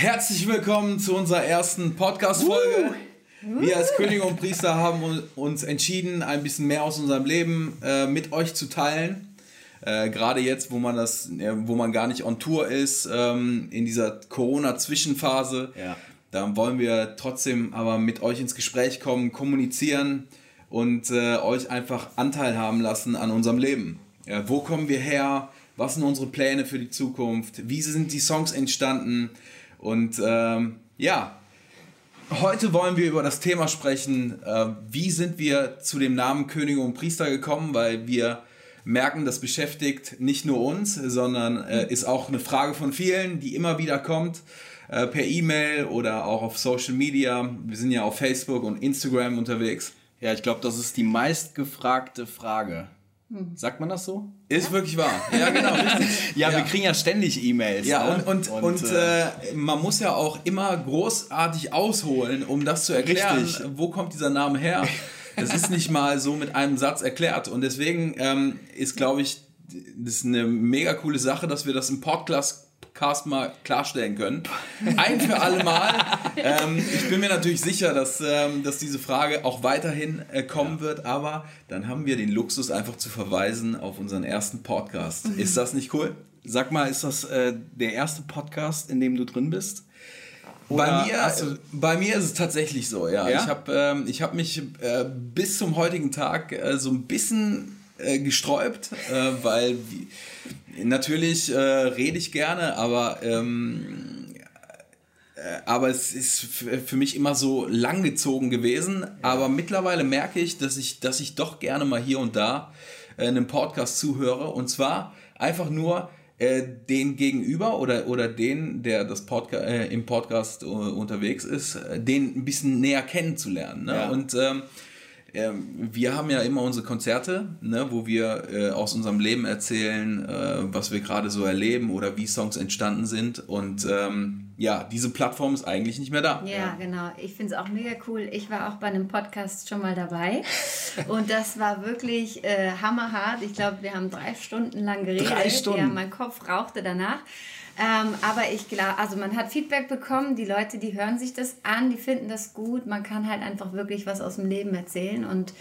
Herzlich willkommen zu unserer ersten Podcast-Folge. Uh. Wir als Könige und Priester haben uns entschieden, ein bisschen mehr aus unserem Leben äh, mit euch zu teilen. Äh, Gerade jetzt, wo man das, äh, wo man gar nicht on Tour ist, ähm, in dieser Corona-Zwischenphase, ja. da wollen wir trotzdem aber mit euch ins Gespräch kommen, kommunizieren und äh, euch einfach Anteil haben lassen an unserem Leben. wo kommen wir her? Was sind unsere Pläne für die Zukunft? Wie sind die Songs entstanden? Und ähm, ja, heute wollen wir über das Thema sprechen, äh, wie sind wir zu dem Namen Könige und Priester gekommen, weil wir merken, das beschäftigt nicht nur uns, sondern äh, ist auch eine Frage von vielen, die immer wieder kommt äh, per E-Mail oder auch auf Social Media. Wir sind ja auf Facebook und Instagram unterwegs. Ja, ich glaube, das ist die meistgefragte Frage. Hm. Sagt man das so? Ist ja? wirklich wahr. Ja, genau, ja, ja, wir kriegen ja ständig E-Mails. Ja, ne? und, und, und, und äh, äh, man muss ja auch immer großartig ausholen, um das zu erklären, richtig. wo kommt dieser Name her. Das ist nicht mal so mit einem Satz erklärt. Und deswegen ähm, ist, glaube ich, das ist eine mega coole Sache, dass wir das im Podcast Cast mal klarstellen können. Ein für alle Mal. ähm, ich bin mir natürlich sicher, dass, ähm, dass diese Frage auch weiterhin äh, kommen ja. wird, aber dann haben wir den Luxus, einfach zu verweisen auf unseren ersten Podcast. Mhm. Ist das nicht cool? Sag mal, ist das äh, der erste Podcast, in dem du drin bist? bei mir, bei mir ist es tatsächlich so, ja. ja? Ich habe ähm, hab mich äh, bis zum heutigen Tag äh, so ein bisschen äh, gesträubt, äh, weil natürlich äh, rede ich gerne, aber ähm, äh, aber es ist für mich immer so langgezogen gewesen. Ja. Aber mittlerweile merke ich, dass ich, dass ich doch gerne mal hier und da äh, einem Podcast zuhöre. Und zwar einfach nur äh, den Gegenüber oder, oder den, der das Podca äh, im Podcast äh, unterwegs ist, den ein bisschen näher kennenzulernen. Ne? Ja. Und ähm, wir haben ja immer unsere Konzerte, ne, wo wir äh, aus unserem Leben erzählen, äh, was wir gerade so erleben oder wie Songs entstanden sind. Und ähm, ja, diese Plattform ist eigentlich nicht mehr da. Ja, ja. genau. Ich finde es auch mega cool. Ich war auch bei einem Podcast schon mal dabei und das war wirklich äh, hammerhart. Ich glaube, wir haben drei Stunden lang geredet. Drei Stunden. Ja, mein Kopf rauchte danach. Ähm, aber ich glaube, also man hat Feedback bekommen, die Leute, die hören sich das an, die finden das gut. Man kann halt einfach wirklich was aus dem Leben erzählen und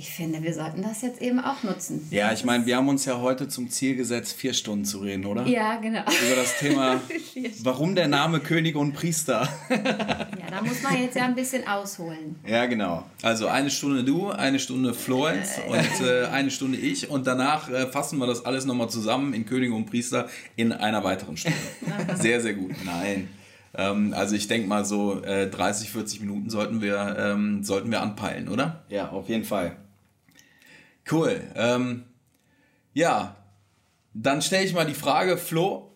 ich finde, wir sollten das jetzt eben auch nutzen. Ja, ich meine, wir haben uns ja heute zum Ziel gesetzt, vier Stunden zu reden, oder? Ja, genau. Über das Thema, warum der Name König und Priester. ja, da muss man jetzt ja ein bisschen ausholen. Ja, genau. Also eine Stunde du, eine Stunde Florenz äh, und äh, eine Stunde ich und danach äh, fassen wir das alles nochmal zusammen in König und Priester in einer weiteren Stunde. sehr, sehr gut. Nein. Ähm, also ich denke mal so 30, äh, 40 Minuten sollten wir, ähm, sollten wir anpeilen, oder? Ja, auf jeden Fall. Cool. Ähm, ja, dann stelle ich mal die Frage, Flo,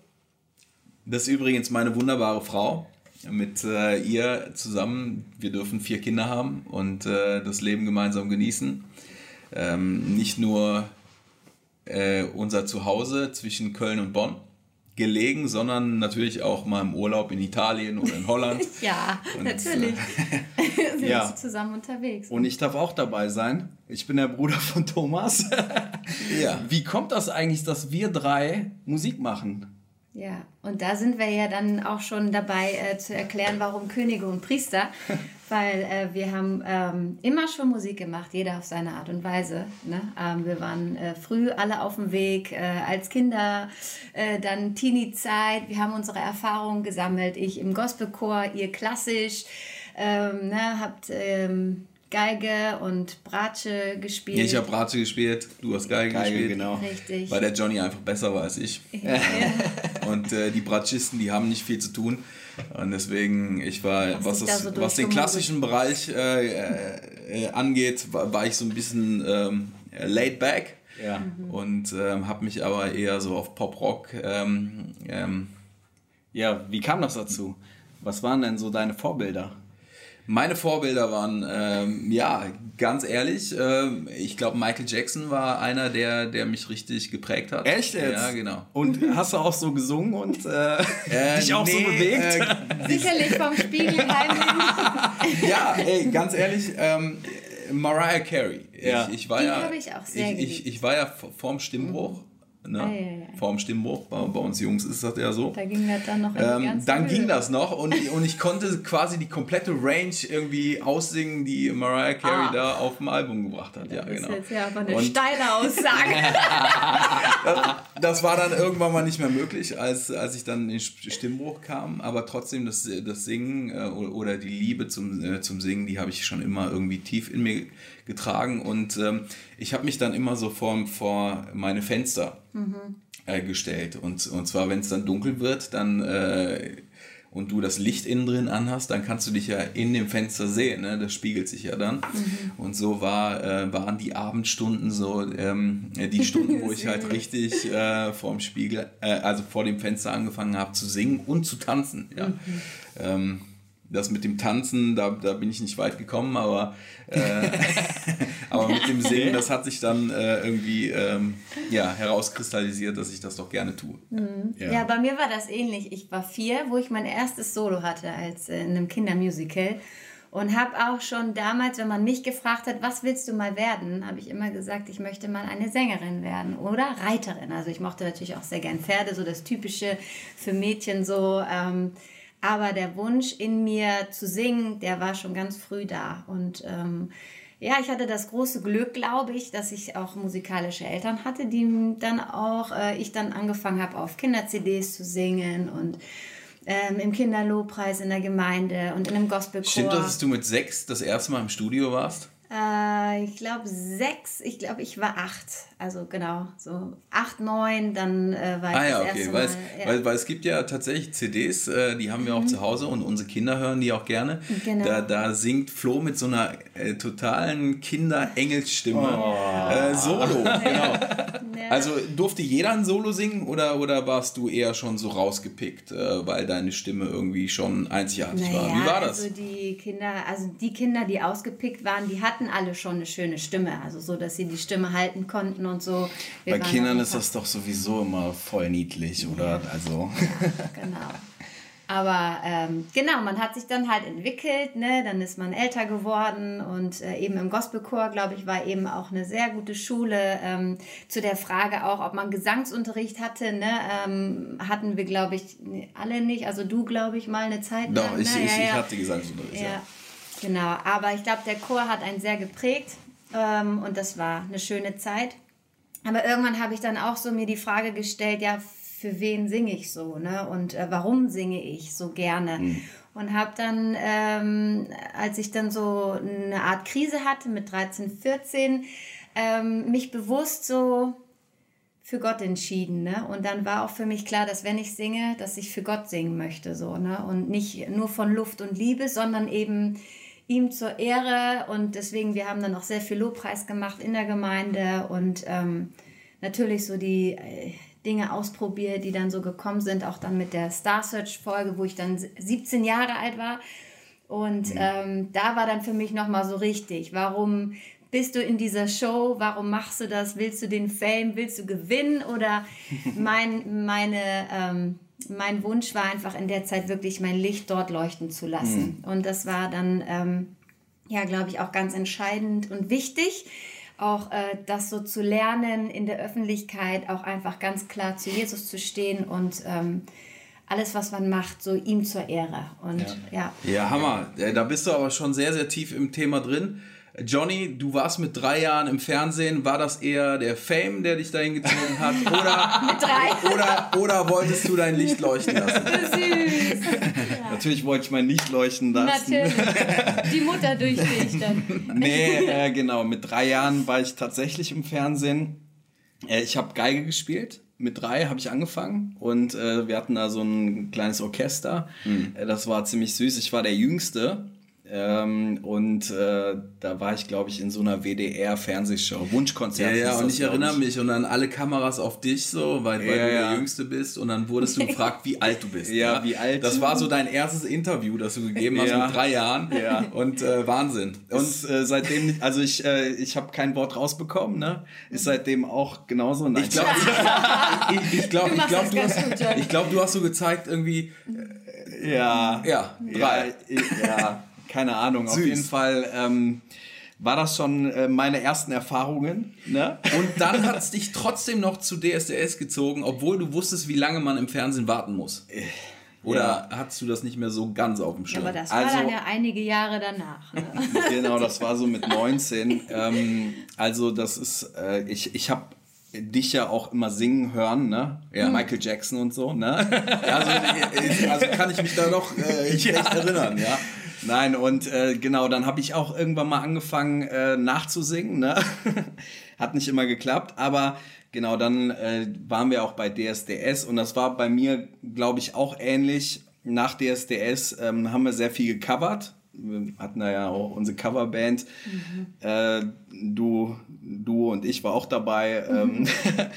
das ist übrigens meine wunderbare Frau. Mit äh, ihr zusammen, wir dürfen vier Kinder haben und äh, das Leben gemeinsam genießen. Ähm, nicht nur äh, unser Zuhause zwischen Köln und Bonn, gelegen, sondern natürlich auch mal im Urlaub in Italien oder in Holland. ja, und, natürlich. Äh, sind ja. zusammen unterwegs. Und ich darf auch dabei sein. Ich bin der Bruder von Thomas. ja. Wie kommt das eigentlich, dass wir drei Musik machen? Ja, und da sind wir ja dann auch schon dabei äh, zu erklären, warum Könige und Priester. Weil äh, wir haben ähm, immer schon Musik gemacht, jeder auf seine Art und Weise. Ne? Ähm, wir waren äh, früh alle auf dem Weg, äh, als Kinder, äh, dann Teenie-Zeit. Wir haben unsere Erfahrungen gesammelt. Ich im Gospelchor, ihr klassisch. Ähm, ne, habt ähm, Geige und Bratsche gespielt. ich habe Bratsche gespielt, du hast Geige, Geige gespielt. genau. Richtig. Weil der Johnny einfach besser war als ich. Ja. und äh, die Bratschisten, die haben nicht viel zu tun. Und deswegen, ich war, was, das, so was den klassischen Bereich äh, äh, angeht, war, war, ich so ein bisschen ähm, laid back. Ja. Mhm. Und ähm, habe mich aber eher so auf Pop-Rock. Ähm, ähm, ja, wie kam das dazu? Was waren denn so deine Vorbilder? Meine Vorbilder waren, ähm, ja, ganz ehrlich, ähm, ich glaube, Michael Jackson war einer, der, der mich richtig geprägt hat. Echt jetzt? Ja, genau. Und hast du auch so gesungen und äh, äh, dich auch nee, so bewegt? Äh, Sicherlich vom Spiegel heimlich. ja, ey, ganz ehrlich, ähm, Mariah Carey. Ja. Ich, ich war Die ja, ich, auch sehr ich, ich, ich war ja vorm Stimmbruch. Ne? Ah, ja, ja. Vor dem Stimmbruch. Bei, bei, uns Jungs ist das ja so. Da ging das dann noch. Ähm, dann ging das noch und, und ich konnte quasi die komplette Range irgendwie aussingen, die Mariah Carey ah. da auf dem Album gebracht hat. Ja, das genau. ist jetzt ja aber eine und steile Aussage. das, das, war dann irgendwann mal nicht mehr möglich, als, als ich dann in den Stimmbruch kam. Aber trotzdem das, das Singen äh, oder die Liebe zum, äh, zum Singen, die habe ich schon immer irgendwie tief in mir getragen. Und ähm, ich habe mich dann immer so vor, vor meine Fenster mhm. äh, gestellt. Und, und zwar, wenn es dann dunkel wird, dann äh, und du das Licht innen drin anhast, dann kannst du dich ja in dem Fenster sehen. Ne? Das spiegelt sich ja dann. Mhm. Und so war, äh, waren die Abendstunden so ähm, die Stunden, wo ich halt richtig äh, vor dem Spiegel, äh, also vor dem Fenster angefangen habe zu singen und zu tanzen. Ja. Mhm. Ähm, das mit dem Tanzen, da, da bin ich nicht weit gekommen, aber, äh, aber mit dem Singen, das hat sich dann äh, irgendwie ähm, ja, herauskristallisiert, dass ich das doch gerne tue. Mhm. Ja. ja. bei mir war das ähnlich. Ich war vier, wo ich mein erstes Solo hatte als äh, in einem Kindermusical. Und habe auch schon damals, wenn man mich gefragt hat, was willst du mal werden, habe ich immer gesagt, ich möchte mal eine Sängerin werden oder Reiterin. Also ich mochte natürlich auch sehr gern Pferde, so das Typische für Mädchen so. Ähm, aber der Wunsch in mir zu singen, der war schon ganz früh da. Und ähm, ja, ich hatte das große Glück, glaube ich, dass ich auch musikalische Eltern hatte, die dann auch, äh, ich dann angefangen habe, auf Kinder-CDs zu singen und ähm, im Kinderlobpreis in der Gemeinde und in einem Gospelchor. Stimmt das, dass du mit sechs das erste Mal im Studio warst? Äh, ich glaube sechs, ich glaube ich war acht. Also genau, so acht, neun, dann äh, war ich ah, ja, das okay. erste weil, Mal. Ja. Weil, weil es gibt ja tatsächlich CDs, äh, die haben wir mhm. auch zu Hause und unsere Kinder hören die auch gerne. Genau. Da, da singt Flo mit so einer äh, totalen Kinderengelsstimme oh. Äh, Solo. genau. Also durfte jeder ein Solo singen oder, oder warst du eher schon so rausgepickt, äh, weil deine Stimme irgendwie schon einzigartig naja, war? Wie war das? Also die Kinder, also die Kinder, die ausgepickt waren, die hatten alle schon eine schöne Stimme, also so, dass sie die Stimme halten konnten und so. Wir Bei Kindern ist das doch sowieso immer voll niedlich, oder? Ja. Also. Ja, genau. Aber ähm, genau, man hat sich dann halt entwickelt, ne? dann ist man älter geworden und äh, eben im Gospelchor, glaube ich, war eben auch eine sehr gute Schule. Ähm, zu der Frage auch, ob man Gesangsunterricht hatte, ne? Ähm, hatten wir, glaube ich, alle nicht. Also du, glaube ich, mal eine Zeit lang. Doch, ich, ne? ich, ja, ich hatte Gesangsunterricht, ja. ja. Genau, aber ich glaube, der Chor hat einen sehr geprägt ähm, und das war eine schöne Zeit. Aber irgendwann habe ich dann auch so mir die Frage gestellt, ja, für wen singe ich so, ne? Und äh, warum singe ich so gerne? Mhm. Und habe dann, ähm, als ich dann so eine Art Krise hatte mit 13, 14, ähm, mich bewusst so für Gott entschieden, ne? Und dann war auch für mich klar, dass wenn ich singe, dass ich für Gott singen möchte, so, ne? Und nicht nur von Luft und Liebe, sondern eben ihm zur Ehre. Und deswegen, wir haben dann auch sehr viel Lobpreis gemacht in der Gemeinde und ähm, natürlich so die äh, Dinge ausprobiert, die dann so gekommen sind, auch dann mit der Star Search Folge, wo ich dann 17 Jahre alt war. Und mhm. ähm, da war dann für mich nochmal so richtig, warum bist du in dieser Show? Warum machst du das? Willst du den Fame? Willst du gewinnen? Oder mein, meine, ähm, mein Wunsch war einfach in der Zeit wirklich mein Licht dort leuchten zu lassen. Mhm. Und das war dann, ähm, ja, glaube ich, auch ganz entscheidend und wichtig auch äh, das so zu lernen, in der Öffentlichkeit auch einfach ganz klar zu Jesus zu stehen und ähm, alles, was man macht, so ihm zur Ehre. Und ja. Ja, ja Hammer. Da bist du aber schon sehr, sehr tief im Thema drin. Johnny, du warst mit drei Jahren im Fernsehen. War das eher der Fame, der dich dahin gezogen hat? Oder, mit drei. Oder, oder wolltest du dein Licht leuchten lassen? Süß. Natürlich wollte ich mein Licht leuchten lassen. Natürlich. Die Mutter durch dich dann. Nee, äh, genau. Mit drei Jahren war ich tatsächlich im Fernsehen. Äh, ich habe Geige gespielt. Mit drei habe ich angefangen und äh, wir hatten da so ein kleines Orchester. Mhm. das war ziemlich süß. Ich war der Jüngste ähm, und äh, da war ich, glaube ich, in so einer WDR-Fernsehshow, Wunschkonzert. Ja, ja, und ich erinnere ich. mich und dann alle Kameras auf dich so, weil, weil ja, du der Jüngste bist und dann wurdest du gefragt, wie alt du bist. Ja, ja, wie alt. Das war so dein erstes Interview, das du gegeben hast ja. mit drei Jahren. Ja. Und äh, Wahnsinn. Und Ist, äh, seitdem, also ich, äh, ich habe kein Wort rausbekommen, ne? Ist seitdem auch genauso. Nein, ich glaube, ich, ich glaube, ich glaube, du, hast, ich glaub, du hast so gezeigt irgendwie. ja. Ja, drei. ja. Keine Ahnung. Süß. Auf jeden Fall ähm, war das schon äh, meine ersten Erfahrungen. Ne? Und dann hat es dich trotzdem noch zu DSDS gezogen, obwohl du wusstest, wie lange man im Fernsehen warten muss. Oder ja. hattest du das nicht mehr so ganz auf dem Schirm? Ja, aber das war also, dann ja einige Jahre danach. Ne? genau, das war so mit 19. ähm, also das ist, äh, ich, ich habe dich ja auch immer singen hören, ne? Ja. Michael Jackson und so, ne? Also, also kann ich mich da noch äh, ja. erinnern, ja. Nein, und äh, genau, dann habe ich auch irgendwann mal angefangen äh, nachzusingen. Ne? Hat nicht immer geklappt, aber genau, dann äh, waren wir auch bei DSDS und das war bei mir, glaube ich, auch ähnlich. Nach DSDS ähm, haben wir sehr viel gecovert. Wir hatten da ja auch unsere Coverband. Mhm. Äh, du, du und ich war auch dabei. Mhm. Ähm,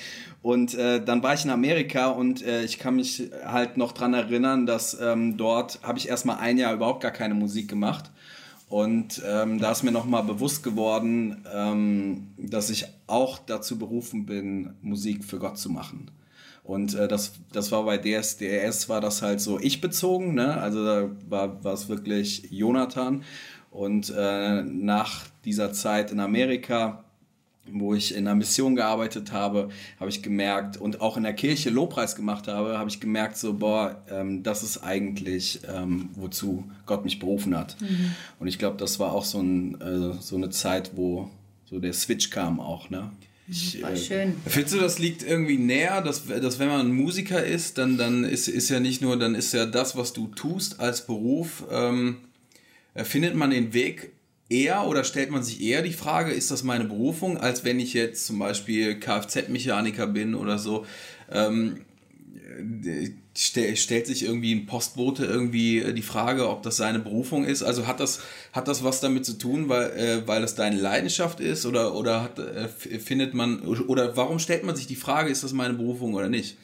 Und äh, dann war ich in Amerika und äh, ich kann mich halt noch dran erinnern, dass ähm, dort habe ich erstmal ein Jahr überhaupt gar keine Musik gemacht. Und ähm, da ist mir nochmal bewusst geworden, ähm, dass ich auch dazu berufen bin, Musik für Gott zu machen. Und äh, das, das war bei DSDS, war das halt so ich bezogen, ne? also da war, war es wirklich Jonathan. Und äh, nach dieser Zeit in Amerika wo ich in einer Mission gearbeitet habe, habe ich gemerkt und auch in der Kirche Lobpreis gemacht habe, habe ich gemerkt, so, boah, ähm, das ist eigentlich, ähm, wozu Gott mich berufen hat. Mhm. Und ich glaube, das war auch so, ein, äh, so eine Zeit, wo so der Switch kam auch, ne? Ich, War äh. Findest du, das liegt irgendwie näher, dass, dass wenn man Musiker ist, dann, dann ist, ist ja nicht nur, dann ist ja das, was du tust als Beruf, ähm, findet man den Weg eher oder stellt man sich eher die Frage, ist das meine Berufung, als wenn ich jetzt zum Beispiel Kfz-Mechaniker bin oder so? Ähm, stellt sich irgendwie ein Postbote irgendwie die Frage, ob das seine Berufung ist? Also hat das, hat das was damit zu tun, weil, äh, weil es deine Leidenschaft ist oder, oder hat, äh, findet man, oder warum stellt man sich die Frage, ist das meine Berufung oder nicht?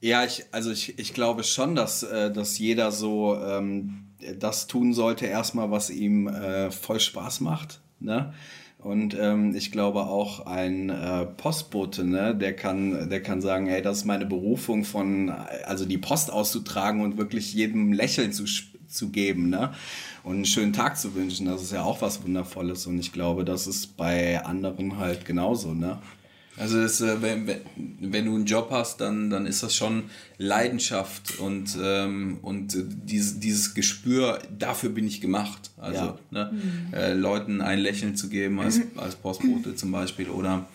Ja, ich, also ich, ich glaube schon, dass, äh, dass jeder so ähm, das tun sollte, erstmal, was ihm äh, voll Spaß macht. Ne? Und ähm, ich glaube auch ein äh, Postbote, ne, der kann, der kann sagen, hey, das ist meine Berufung von, also die Post auszutragen und wirklich jedem Lächeln zu, zu geben, ne? Und einen schönen Tag zu wünschen, das ist ja auch was Wundervolles. Und ich glaube, das ist bei anderen halt genauso, ne? Also das, äh, wenn, wenn, du einen Job hast, dann, dann ist das schon Leidenschaft und, ähm, und dieses, dieses Gespür, dafür bin ich gemacht. Also ja. ne, mhm. äh, Leuten ein Lächeln zu geben als, als Postbote zum Beispiel oder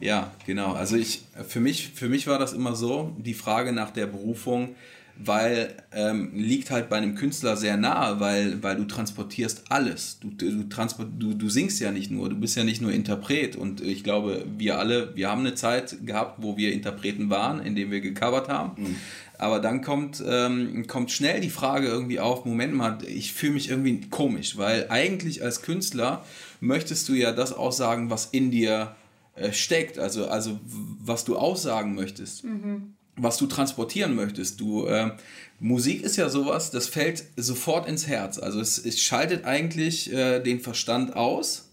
ja, genau. Also ich, für mich, für mich war das immer so, die Frage nach der Berufung, weil ähm, liegt halt bei einem Künstler sehr nahe, weil, weil du transportierst alles. Du, du, transport, du, du singst ja nicht nur, du bist ja nicht nur Interpret. Und ich glaube, wir alle, wir haben eine Zeit gehabt, wo wir Interpreten waren, indem wir gecovert haben. Mhm. Aber dann kommt, ähm, kommt schnell die Frage irgendwie auf, Moment mal, ich fühle mich irgendwie komisch, weil eigentlich als Künstler möchtest du ja das aussagen, was in dir äh, steckt, also, also was du aussagen möchtest. Mhm was du transportieren möchtest. Du, äh, Musik ist ja sowas, das fällt sofort ins Herz. Also es, es schaltet eigentlich äh, den Verstand aus.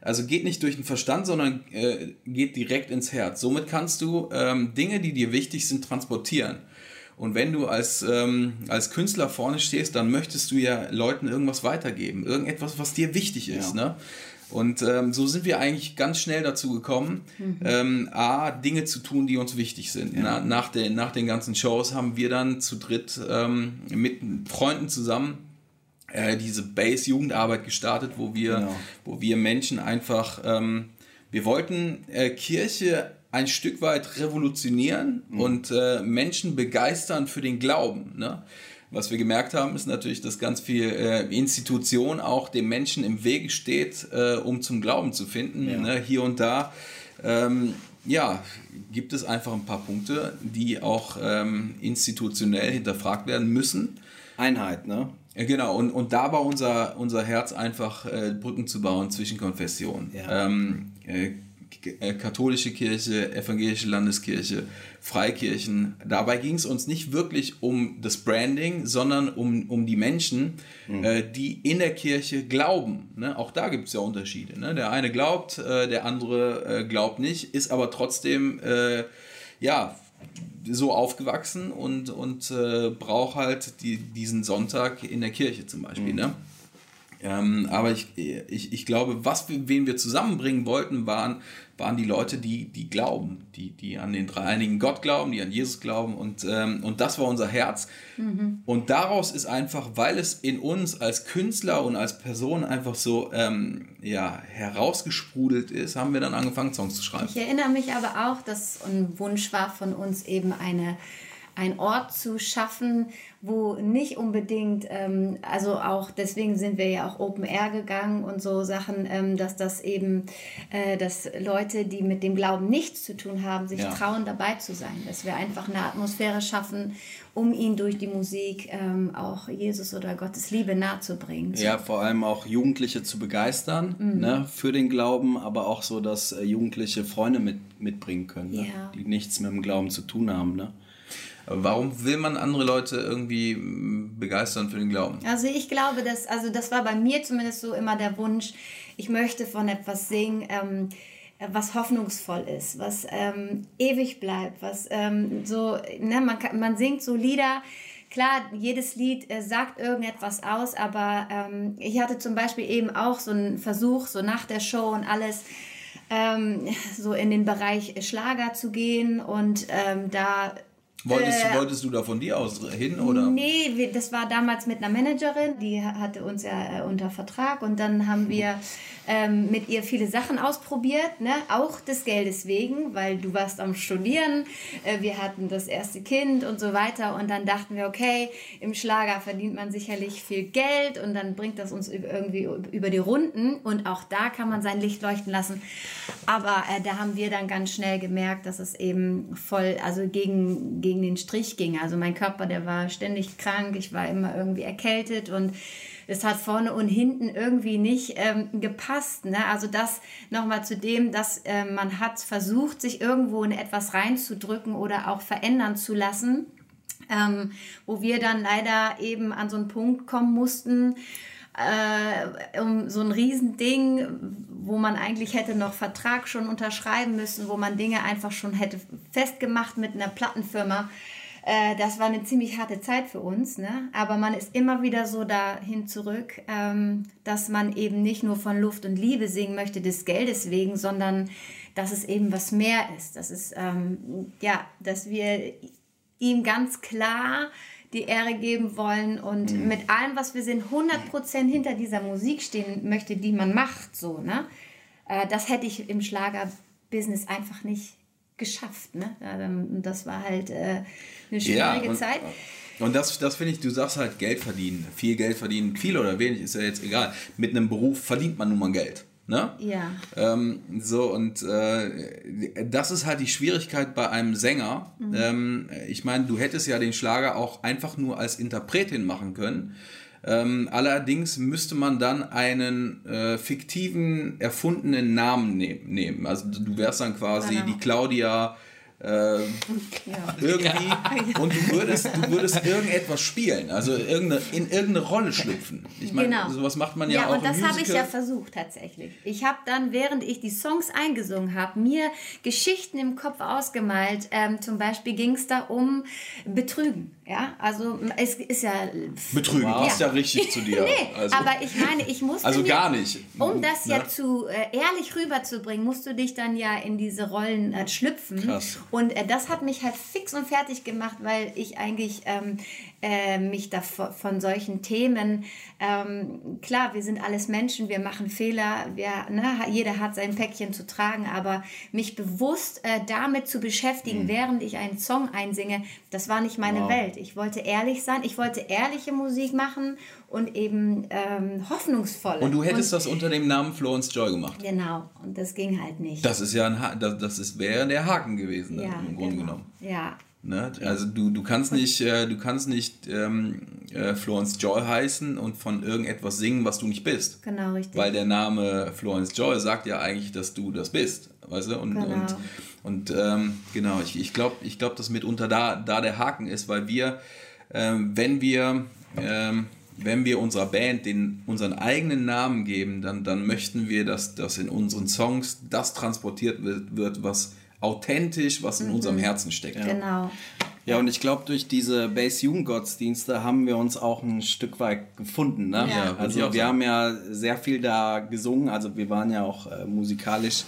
Also geht nicht durch den Verstand, sondern äh, geht direkt ins Herz. Somit kannst du ähm, Dinge, die dir wichtig sind, transportieren. Und wenn du als, ähm, als Künstler vorne stehst, dann möchtest du ja Leuten irgendwas weitergeben. Irgendetwas, was dir wichtig ist. Ja. Ne? Und ähm, so sind wir eigentlich ganz schnell dazu gekommen, mhm. ähm, A, Dinge zu tun, die uns wichtig sind. Ja. Na, nach, den, nach den ganzen Shows haben wir dann zu dritt ähm, mit Freunden zusammen äh, diese Base-Jugendarbeit gestartet, wo wir, genau. wo wir Menschen einfach, ähm, wir wollten äh, Kirche ein Stück weit revolutionieren mhm. und äh, Menschen begeistern für den Glauben. Ne? Was wir gemerkt haben, ist natürlich, dass ganz viel äh, Institution auch dem Menschen im Wege steht, äh, um zum Glauben zu finden. Ja. Ne? Hier und da, ähm, ja, gibt es einfach ein paar Punkte, die auch ähm, institutionell hinterfragt werden müssen. Einheit, ne? Genau, und, und da war unser, unser Herz einfach, äh, Brücken zu bauen zwischen Konfessionen. Ja. Ähm, äh, äh, katholische Kirche, evangelische Landeskirche, Freikirchen. Dabei ging es uns nicht wirklich um das Branding, sondern um, um die Menschen, mhm. äh, die in der Kirche glauben. Ne? Auch da gibt es ja Unterschiede. Ne? Der eine glaubt, äh, der andere äh, glaubt nicht, ist aber trotzdem äh, ja, so aufgewachsen und, und braucht halt die, diesen Sonntag in der Kirche zum Beispiel. Mhm. Ne? Ähm, aber ich, ich, ich glaube, was wir, wen wir zusammenbringen wollten, waren, waren die Leute, die, die glauben, die, die an den dreieinigen Gott glauben, die an Jesus glauben. Und, ähm, und das war unser Herz. Mhm. Und daraus ist einfach, weil es in uns als Künstler und als Person einfach so ähm, ja, herausgesprudelt ist, haben wir dann angefangen, Songs zu schreiben. Ich erinnere mich aber auch, dass ein Wunsch war von uns eben eine einen Ort zu schaffen, wo nicht unbedingt, ähm, also auch deswegen sind wir ja auch Open Air gegangen und so Sachen, ähm, dass das eben, äh, dass Leute, die mit dem Glauben nichts zu tun haben, sich ja. trauen, dabei zu sein. Dass wir einfach eine Atmosphäre schaffen, um ihn durch die Musik ähm, auch Jesus oder Gottes Liebe nahezubringen. So. Ja, vor allem auch Jugendliche zu begeistern mhm. ne, für den Glauben, aber auch so, dass äh, Jugendliche Freunde mit, mitbringen können, ne, ja. die nichts mit dem Glauben zu tun haben. Ne? Warum will man andere Leute irgendwie begeistern für den Glauben? Also ich glaube, dass, also das war bei mir zumindest so immer der Wunsch, ich möchte von etwas singen, ähm, was hoffnungsvoll ist, was ähm, ewig bleibt, was ähm, so, ne, man, kann, man singt so Lieder, klar, jedes Lied äh, sagt irgendetwas aus, aber ähm, ich hatte zum Beispiel eben auch so einen Versuch, so nach der Show und alles, ähm, so in den Bereich Schlager zu gehen und ähm, da Wolltest, äh, wolltest du da von dir aus hin, oder? Nee, das war damals mit einer Managerin, die hatte uns ja äh, unter Vertrag und dann haben wir ähm, mit ihr viele Sachen ausprobiert, ne? auch des Geldes wegen, weil du warst am Studieren, äh, wir hatten das erste Kind und so weiter und dann dachten wir, okay, im Schlager verdient man sicherlich viel Geld und dann bringt das uns irgendwie über die Runden und auch da kann man sein Licht leuchten lassen. Aber äh, da haben wir dann ganz schnell gemerkt, dass es eben voll, also gegen, gegen den Strich ging. Also mein Körper, der war ständig krank, ich war immer irgendwie erkältet und es hat vorne und hinten irgendwie nicht ähm, gepasst. Ne? Also das nochmal zu dem, dass äh, man hat versucht, sich irgendwo in etwas reinzudrücken oder auch verändern zu lassen, ähm, wo wir dann leider eben an so einen Punkt kommen mussten, äh, um so ein Riesending, wo man eigentlich hätte noch Vertrag schon unterschreiben müssen, wo man Dinge einfach schon hätte festgemacht mit einer Plattenfirma äh, das war eine ziemlich harte Zeit für uns, ne? aber man ist immer wieder so dahin zurück, ähm, dass man eben nicht nur von Luft und Liebe singen möchte des Geldes wegen, sondern dass es eben was mehr ist. Das ist, ähm, ja, dass wir ihm ganz klar die Ehre geben wollen und mhm. mit allem, was wir sind, 100% hinter dieser Musik stehen möchte, die man macht. So, ne? Äh, das hätte ich im Schlagerbusiness einfach nicht geschafft. Ne? Das war halt äh, eine schwierige ja, und, Zeit. Und das, das finde ich, du sagst halt Geld verdienen. Viel Geld verdienen, viel oder wenig, ist ja jetzt egal. Mit einem Beruf verdient man nun mal Geld. Ne? Ja. Ähm, so, und äh, das ist halt die Schwierigkeit bei einem Sänger. Mhm. Ähm, ich meine, du hättest ja den Schlager auch einfach nur als Interpretin machen können. Ähm, allerdings müsste man dann einen äh, fiktiven, erfundenen Namen ne nehmen. Also du wärst dann quasi genau. die Claudia äh, ja. irgendwie und du würdest, du würdest irgendetwas spielen, also irgendeine, in irgendeine Rolle schlüpfen. Ich meine, genau. sowas macht man ja, ja auch. Ja, und das habe ich ja versucht tatsächlich. Ich habe dann, während ich die Songs eingesungen habe, mir Geschichten im Kopf ausgemalt. Ähm, zum Beispiel ging es da um Betrügen. Ja, also es ist ja. Betrügen wow. passt ja. ja richtig zu dir. nee, also. aber ich meine, ich musste. Also gar nicht. Um das ja, ja ne? zu äh, ehrlich rüberzubringen, musst du dich dann ja in diese Rollen äh, schlüpfen. Krass. Und äh, das hat mich halt fix und fertig gemacht, weil ich eigentlich ähm, äh, mich da von solchen Themen, ähm, klar, wir sind alles Menschen, wir machen Fehler, wir, ne, jeder hat sein Päckchen zu tragen, aber mich bewusst äh, damit zu beschäftigen, mhm. während ich einen Song einsinge, das war nicht meine wow. Welt. Ich wollte ehrlich sein, ich wollte ehrliche Musik machen und eben ähm, hoffnungsvolle. Und du hättest und, das unter dem Namen Florence Joy gemacht. Genau, und das ging halt nicht. Das ist ja ein ha das, das wäre der Haken gewesen, ja, im Grunde genau. genommen. Ja, Ne? Also du, du kannst nicht, äh, du kannst nicht ähm, äh, Florence Joy heißen und von irgendetwas singen, was du nicht bist. Genau, richtig. Weil der Name Florence Joy sagt ja eigentlich, dass du das bist. Weißt du? Und, genau. und, und ähm, genau, ich, ich glaube, ich glaub, dass mitunter da, da der Haken ist, weil wir, ähm, wenn wir ähm, wenn wir unserer Band den, unseren eigenen Namen geben, dann, dann möchten wir, dass, dass in unseren Songs das transportiert wird, wird was authentisch, was in unserem Herzen steckt. Genau. Ja, und ich glaube, durch diese Base-Jugendgottesdienste haben wir uns auch ein Stück weit gefunden. Ne? Ja. Ja, also wir sagen. haben ja sehr viel da gesungen. Also wir waren ja auch äh, musikalisch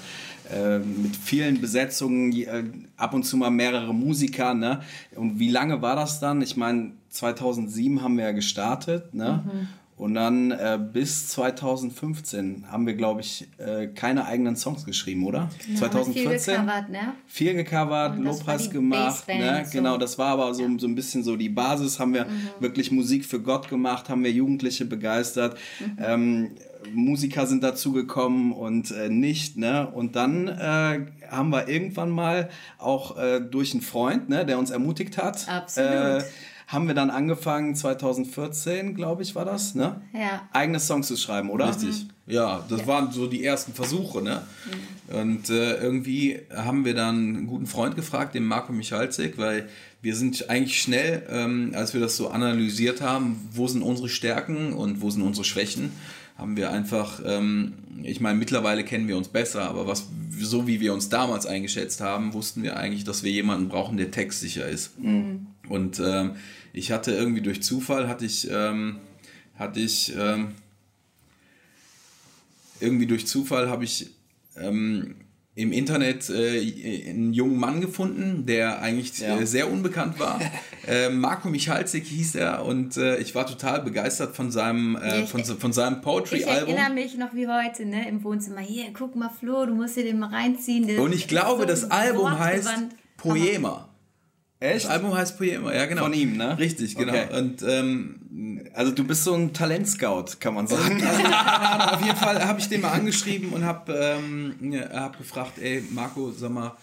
äh, mit vielen Besetzungen, äh, ab und zu mal mehrere Musiker. Ne? Und wie lange war das dann? Ich meine, 2007 haben wir ja gestartet. Ne? Mhm. Und dann äh, bis 2015 haben wir, glaube ich, äh, keine eigenen Songs geschrieben, oder? Genau, haben wir viel gecovert, ne? viel gecovert, Lobpreis gemacht. Ne? so. Genau, das war aber so, so ein bisschen so die Basis. Haben wir Mhm. wirklich Musik für Gott gemacht, haben wir Jugendliche begeistert. Mhm. Ähm, Musiker sind dazugekommen und äh, nicht. Ne? Und dann äh, haben wir irgendwann mal auch äh, durch einen Freund, ne, der uns ermutigt hat, Absolut. Haben wir dann angefangen, 2014, glaube ich, war das, ne? Ja. eigene Songs zu schreiben, oder? Richtig. Ja, das waren so die ersten Versuche, ne? Und äh, irgendwie haben wir dann einen guten Freund gefragt, den Marco Michalzik, weil wir sind eigentlich schnell, ähm, als wir das so analysiert haben, wo sind unsere Stärken und wo sind unsere Schwächen, haben wir einfach, ähm, ich meine, mittlerweile kennen wir uns besser, aber was, so wie wir uns damals eingeschätzt haben, wussten wir eigentlich, dass wir jemanden brauchen, der textsicher ist. Und ähm, ich hatte irgendwie durch Zufall, hatte ich, ähm, hatte ich, ähm, irgendwie durch Zufall habe ich ähm, im Internet äh, einen jungen Mann gefunden, der eigentlich Ja. äh, sehr unbekannt war. äh, Marco Michalzik hieß er und äh, ich war total begeistert von seinem, äh, ich- von, von seinem Ich Poetry-Album. erinnere mich noch wie heute, ne, im Wohnzimmer. Hier, guck mal, Flo, du musst dir den mal reinziehen. Und ich glaube, so das Album heißt. Poema. Echt? Das Album heißt Poema, ja genau. Von ihm, ne? Richtig, genau. Okay. Und ähm, Also du bist so ein Talentscout, kann man sagen. auf jeden Fall habe ich den mal angeschrieben und habe ähm, hab gefragt, ey Marco, sag mal,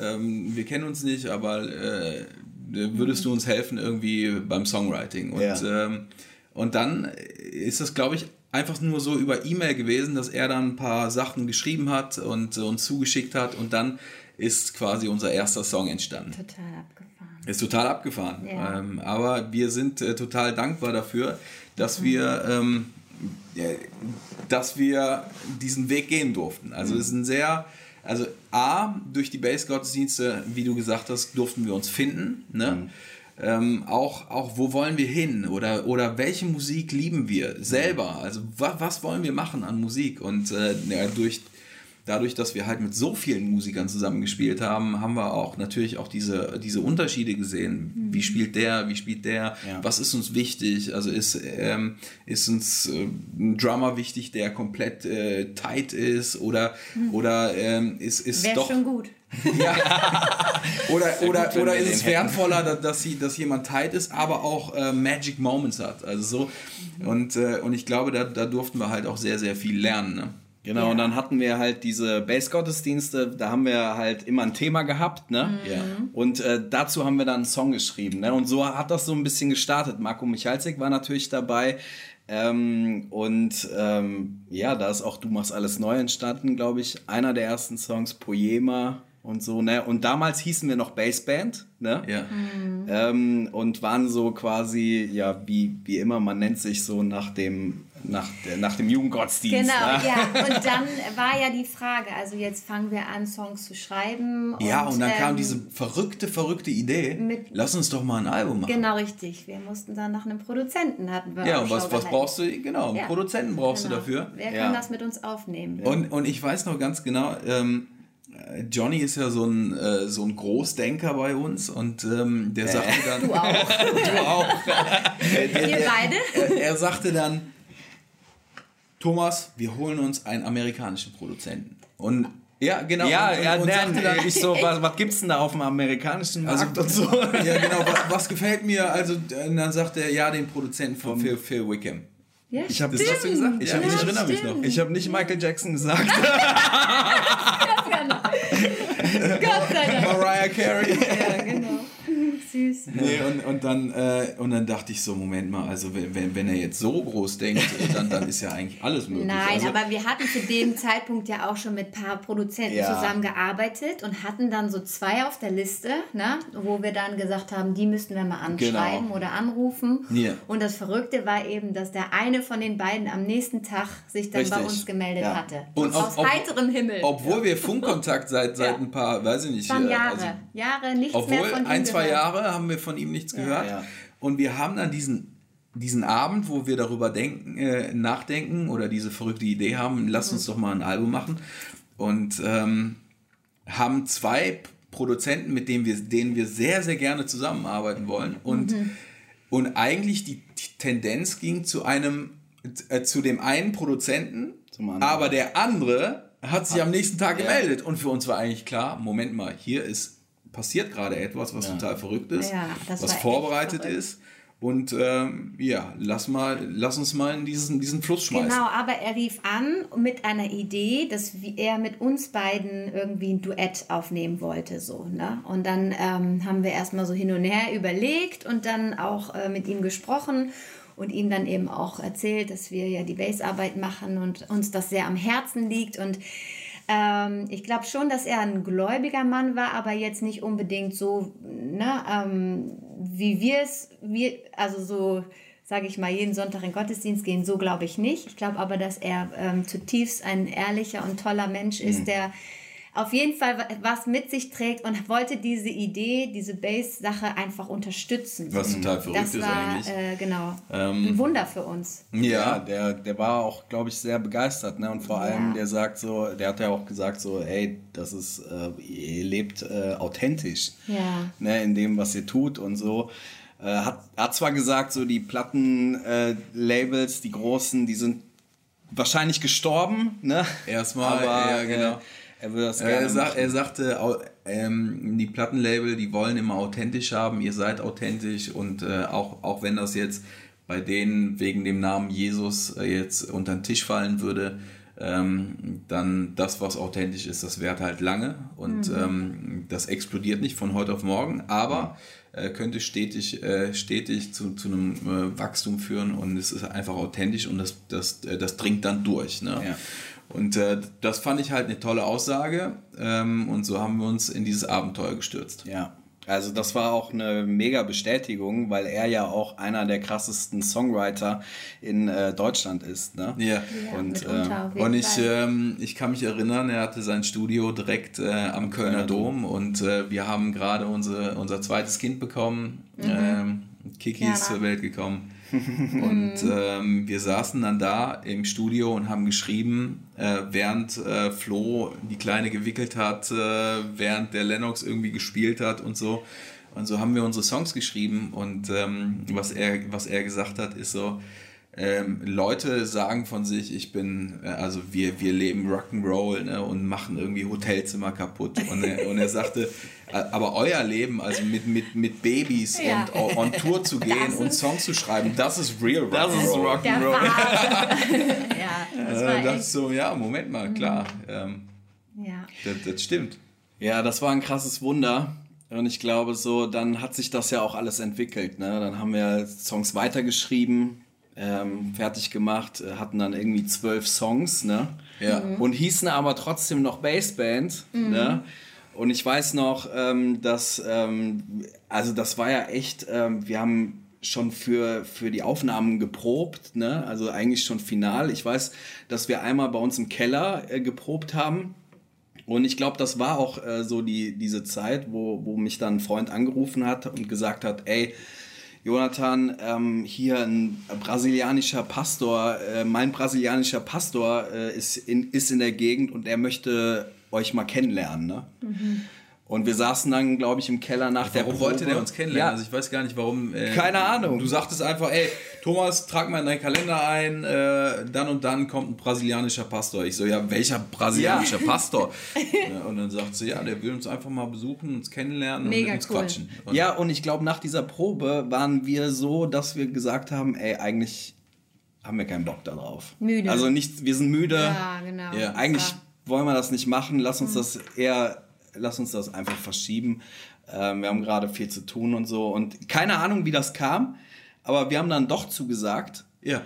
ähm, wir kennen uns nicht, aber äh, würdest du uns helfen irgendwie beim Songwriting? Und, Ja. ähm, und dann ist das, glaube ich, einfach nur so über E-Mail gewesen, dass er dann ein paar Sachen geschrieben hat und äh, uns zugeschickt hat und dann ist quasi unser erster Song entstanden. Total abgefahren. Ist total abgefahren. Ja. Ähm, aber wir sind äh, total dankbar dafür, dass wir, ähm, ja, dass wir diesen Weg gehen durften. Also es ist ein sehr, also A, durch die Base-Gottesdienste, wie du gesagt hast, durften wir uns finden. Ne? Ähm, auch, auch, wo wollen wir hin? Oder, oder welche Musik lieben wir selber? Also wa, was wollen wir machen an Musik? Und äh, durch dadurch, dass wir halt mit so vielen Musikern zusammengespielt haben, haben wir auch natürlich auch diese, diese Unterschiede gesehen. Wie spielt der, wie spielt der, Ja. was ist uns wichtig? Also ist, ähm, ist uns äh, ein Drummer wichtig, der komplett äh, tight ist oder, oder ähm, ist, ist Wäre doch schon gut. oder, oder, gut, oder ist es wertvoller, dass, dass, sie, dass jemand tight ist, aber auch äh, Magic Moments hat. Also so. Und, äh, und ich glaube, da, da durften wir halt auch sehr, sehr viel lernen. Ne? Genau, Ja. und dann hatten wir halt diese Base-Gottesdienste, da haben wir halt immer ein Thema gehabt, ne? Ja. Und äh, dazu haben wir dann einen Song geschrieben, ne? Und so hat das so ein bisschen gestartet. Marco Michalzik war natürlich dabei. Ähm, und ähm, ja, da ist auch Du machst alles neu entstanden, glaube ich. Einer der ersten Songs, Poema und so, ne? Und damals hießen wir noch Bassband, ne? Ja. ähm, und waren so quasi, ja, wie, wie immer, man nennt sich so nach dem, nach, nach dem Jugendgottesdienst. Genau, ne? ja. Und dann war ja die Frage, also jetzt fangen wir an, Songs zu schreiben. Ja, und dann kam ähm, diese verrückte, verrückte Idee. mit- Lass uns doch mal ein Album machen. Genau, richtig. Wir mussten dann nach einem Produzenten, hatten wir Ja, und was, was brauchst du? Genau, einen Ja. Produzenten brauchst Genau. du dafür. Wer Ja. kann das mit uns aufnehmen? Und, und ich weiß noch ganz genau, ähm, Johnny ist ja so ein, äh, so ein Großdenker bei uns und ähm, der sagte dann. Du auch. Du auch. Äh, der, beide? äh, er sagte dann, Thomas, wir holen uns einen amerikanischen Produzenten. Und ja, genau. Ja, und, ja, und nein, sagte dann, ich so, was, was gibt's denn da auf dem amerikanischen Markt also, und so? ja, genau, was, was gefällt mir? Also, und dann sagt er, ja, den Produzenten von Phil, Phil Wickham. Ja, Ich hab- Das hast du gesagt? Ich, Ja, ich erinnere mich noch. stimmt. Ich habe nicht Michael Jackson gesagt. Gott sei Dank. Mariah Carey. Genau. süß. Nee, und, und, dann, äh, und dann dachte ich so, Moment mal, also wenn, wenn er jetzt so groß denkt, dann, dann ist ja eigentlich alles möglich. Nein, also, aber wir hatten zu dem Zeitpunkt ja auch schon mit ein paar Produzenten Ja. zusammengearbeitet und hatten dann so zwei auf der Liste, ne, wo wir dann gesagt haben, die müssten wir mal anschreiben oder anrufen. Ja. Und das Verrückte war eben, dass der eine von den beiden am nächsten Tag sich dann bei Richtig. uns gemeldet Ja. hatte. Und aus ob- heiterem Himmel. Obwohl wir Funkkontakt seit, seit ein paar, weiß ich nicht. waren äh, Jahre. also- Jahre nichts mehr von ihm ein, zwei gehört. Jahre haben wir von ihm nichts gehört. Ja. Und wir haben dann diesen, diesen Abend, wo wir darüber denken, äh, nachdenken oder diese verrückte Idee haben, lass uns doch mal ein Album machen. Und ähm, haben zwei Produzenten, mit denen wir, denen wir sehr, sehr gerne zusammenarbeiten wollen. Und, und eigentlich die, Tendenz ging zu einem, äh, zu dem einen Produzenten, aber der andere hat sich am nächsten Tag Ja. gemeldet. Und für uns war eigentlich klar, Moment mal, hier ist passiert gerade etwas, was total verrückt ist, Ja, was vorbereitet ist. Und ähm, ja, lass, mal, lass uns mal in diesen, diesen Fluss schmeißen. Genau, aber er rief an mit einer Idee, dass er mit uns beiden irgendwie ein Duett aufnehmen wollte. So, ne? Und dann ähm, haben wir erstmal so hin und her überlegt und dann auch äh, mit ihm gesprochen und ihm dann eben auch erzählt, dass wir ja die Bassarbeit machen und uns das sehr am Herzen liegt. Und ähm, ich glaube schon, dass er ein gläubiger Mann war, aber jetzt nicht unbedingt so, ne, ähm, wie wir es, wir, also so, sage ich mal, jeden Sonntag in Gottesdienst gehen, so glaube ich nicht. Ich glaube aber, dass er ähm, zutiefst ein ehrlicher und toller Mensch ist, der auf jeden Fall wa- was mit sich trägt und wollte diese Idee, diese Bass-Sache einfach unterstützen. Was total verrückt das ist war, eigentlich. Ähm, Äh, genau, ein Wunder für uns. Ja, der, der war auch, glaube ich, sehr begeistert. Ne? Und vor allem, Ja. der sagt so, der hat ja auch gesagt so, ey, das ist, äh, ihr lebt äh, authentisch. Ja. Ne, in dem, was ihr tut und so. Äh, hat, hat zwar gesagt, so die Plattenlabels, äh, Labels, die großen, die sind wahrscheinlich gestorben, ne? Erstmal, Aber ja, genau. Er würde das Er, gerne sag, machen. er sagte, ähm, die Plattenlabel, die wollen immer authentisch haben, ihr seid authentisch und äh, auch, auch wenn das jetzt bei denen wegen dem Namen Jesus äh, jetzt unter den Tisch fallen würde, ähm, dann das, was authentisch ist, das währt halt lange und ähm, das explodiert nicht von heute auf morgen, aber äh, könnte stetig, äh, stetig zu, zu einem äh, Wachstum führen und es ist einfach authentisch und das, das, äh, das dringt dann durch. Ne? Ja. Und äh, das fand ich halt eine tolle Aussage ähm, und so haben wir uns in dieses Abenteuer gestürzt. Ja, also das war auch eine mega Bestätigung, weil er ja auch einer der krassesten Songwriter in äh, Deutschland ist. Ne? Ja. Ja, Und, jeden Und ich, ähm, ich kann mich erinnern, er hatte sein Studio direkt äh, am Kölner Dom und äh, wir haben gerade unsere, unser zweites Kind bekommen. Ähm, Kiki ist Jana. zur Welt gekommen. und ähm, wir saßen dann da im Studio und haben geschrieben, äh, während äh, Flo die Kleine gewickelt hat, äh, während der Lennox irgendwie gespielt hat und so. Und so haben wir unsere Songs geschrieben und ähm, was, er, was er gesagt hat, ist so, ähm, Leute sagen von sich, ich bin, äh, also wir, wir leben Rock'n'Roll ne, und machen irgendwie Hotelzimmer kaputt. Und er, und er sagte, äh, aber euer Leben, also mit, mit, mit Babys Ja. und on, on Tour zu gehen Das und Songs zu schreiben, das ist real Rock'n'Roll. Das ist Rock'n'Roll. Ja, das Äh, war ist so, ja, Moment mal, klar, ähm, ja. das, das stimmt. Ja, das war ein krasses Wunder. Und ich glaube, so, dann hat sich das ja auch alles entwickelt. Ne? Dann haben wir Songs weitergeschrieben, ähm, fertig gemacht, äh, hatten dann irgendwie zwölf Songs, ne? Ja. Und hießen aber trotzdem noch Bassband, ne? Und ich weiß noch, ähm, dass, ähm, also das war ja echt, ähm, wir haben schon für, für die Aufnahmen geprobt, ne? Also eigentlich schon final. Ich weiß, dass wir einmal bei uns im Keller äh, geprobt haben. Und ich glaube, das war auch äh, so die, diese Zeit, wo, wo mich dann ein Freund angerufen hat und gesagt hat, ey, Jonathan, ähm, hier ein brasilianischer Pastor, äh, mein brasilianischer Pastor äh, ist, in, ist in der Gegend und er möchte euch mal kennenlernen. Ne? Und wir saßen dann, glaube ich, im Keller nach der Warum Probe. wollte der uns kennenlernen? Ja, Also ich weiß gar nicht, warum. Äh, Keine Ahnung. Du sagtest einfach, ey, Thomas, trag mal in deinen Kalender ein, äh, dann und dann kommt ein brasilianischer Pastor. Ich so, ja, welcher brasilianischer Pastor? ja, und dann sagt sie, ja, der will uns einfach mal besuchen, uns kennenlernen Mega und mit uns cool. quatschen. Und ja, und ich glaube, nach dieser Probe waren wir so, dass wir gesagt haben, ey, eigentlich haben wir keinen Bock darauf. Müde. Also nicht, wir sind müde. Ja, genau. Ja, Eigentlich wollen wir das nicht machen. Lass uns das eher, lass uns das einfach verschieben. Ähm, wir haben gerade viel zu tun und so. Und keine Ahnung, wie das kam, aber wir haben dann doch zugesagt. Ja.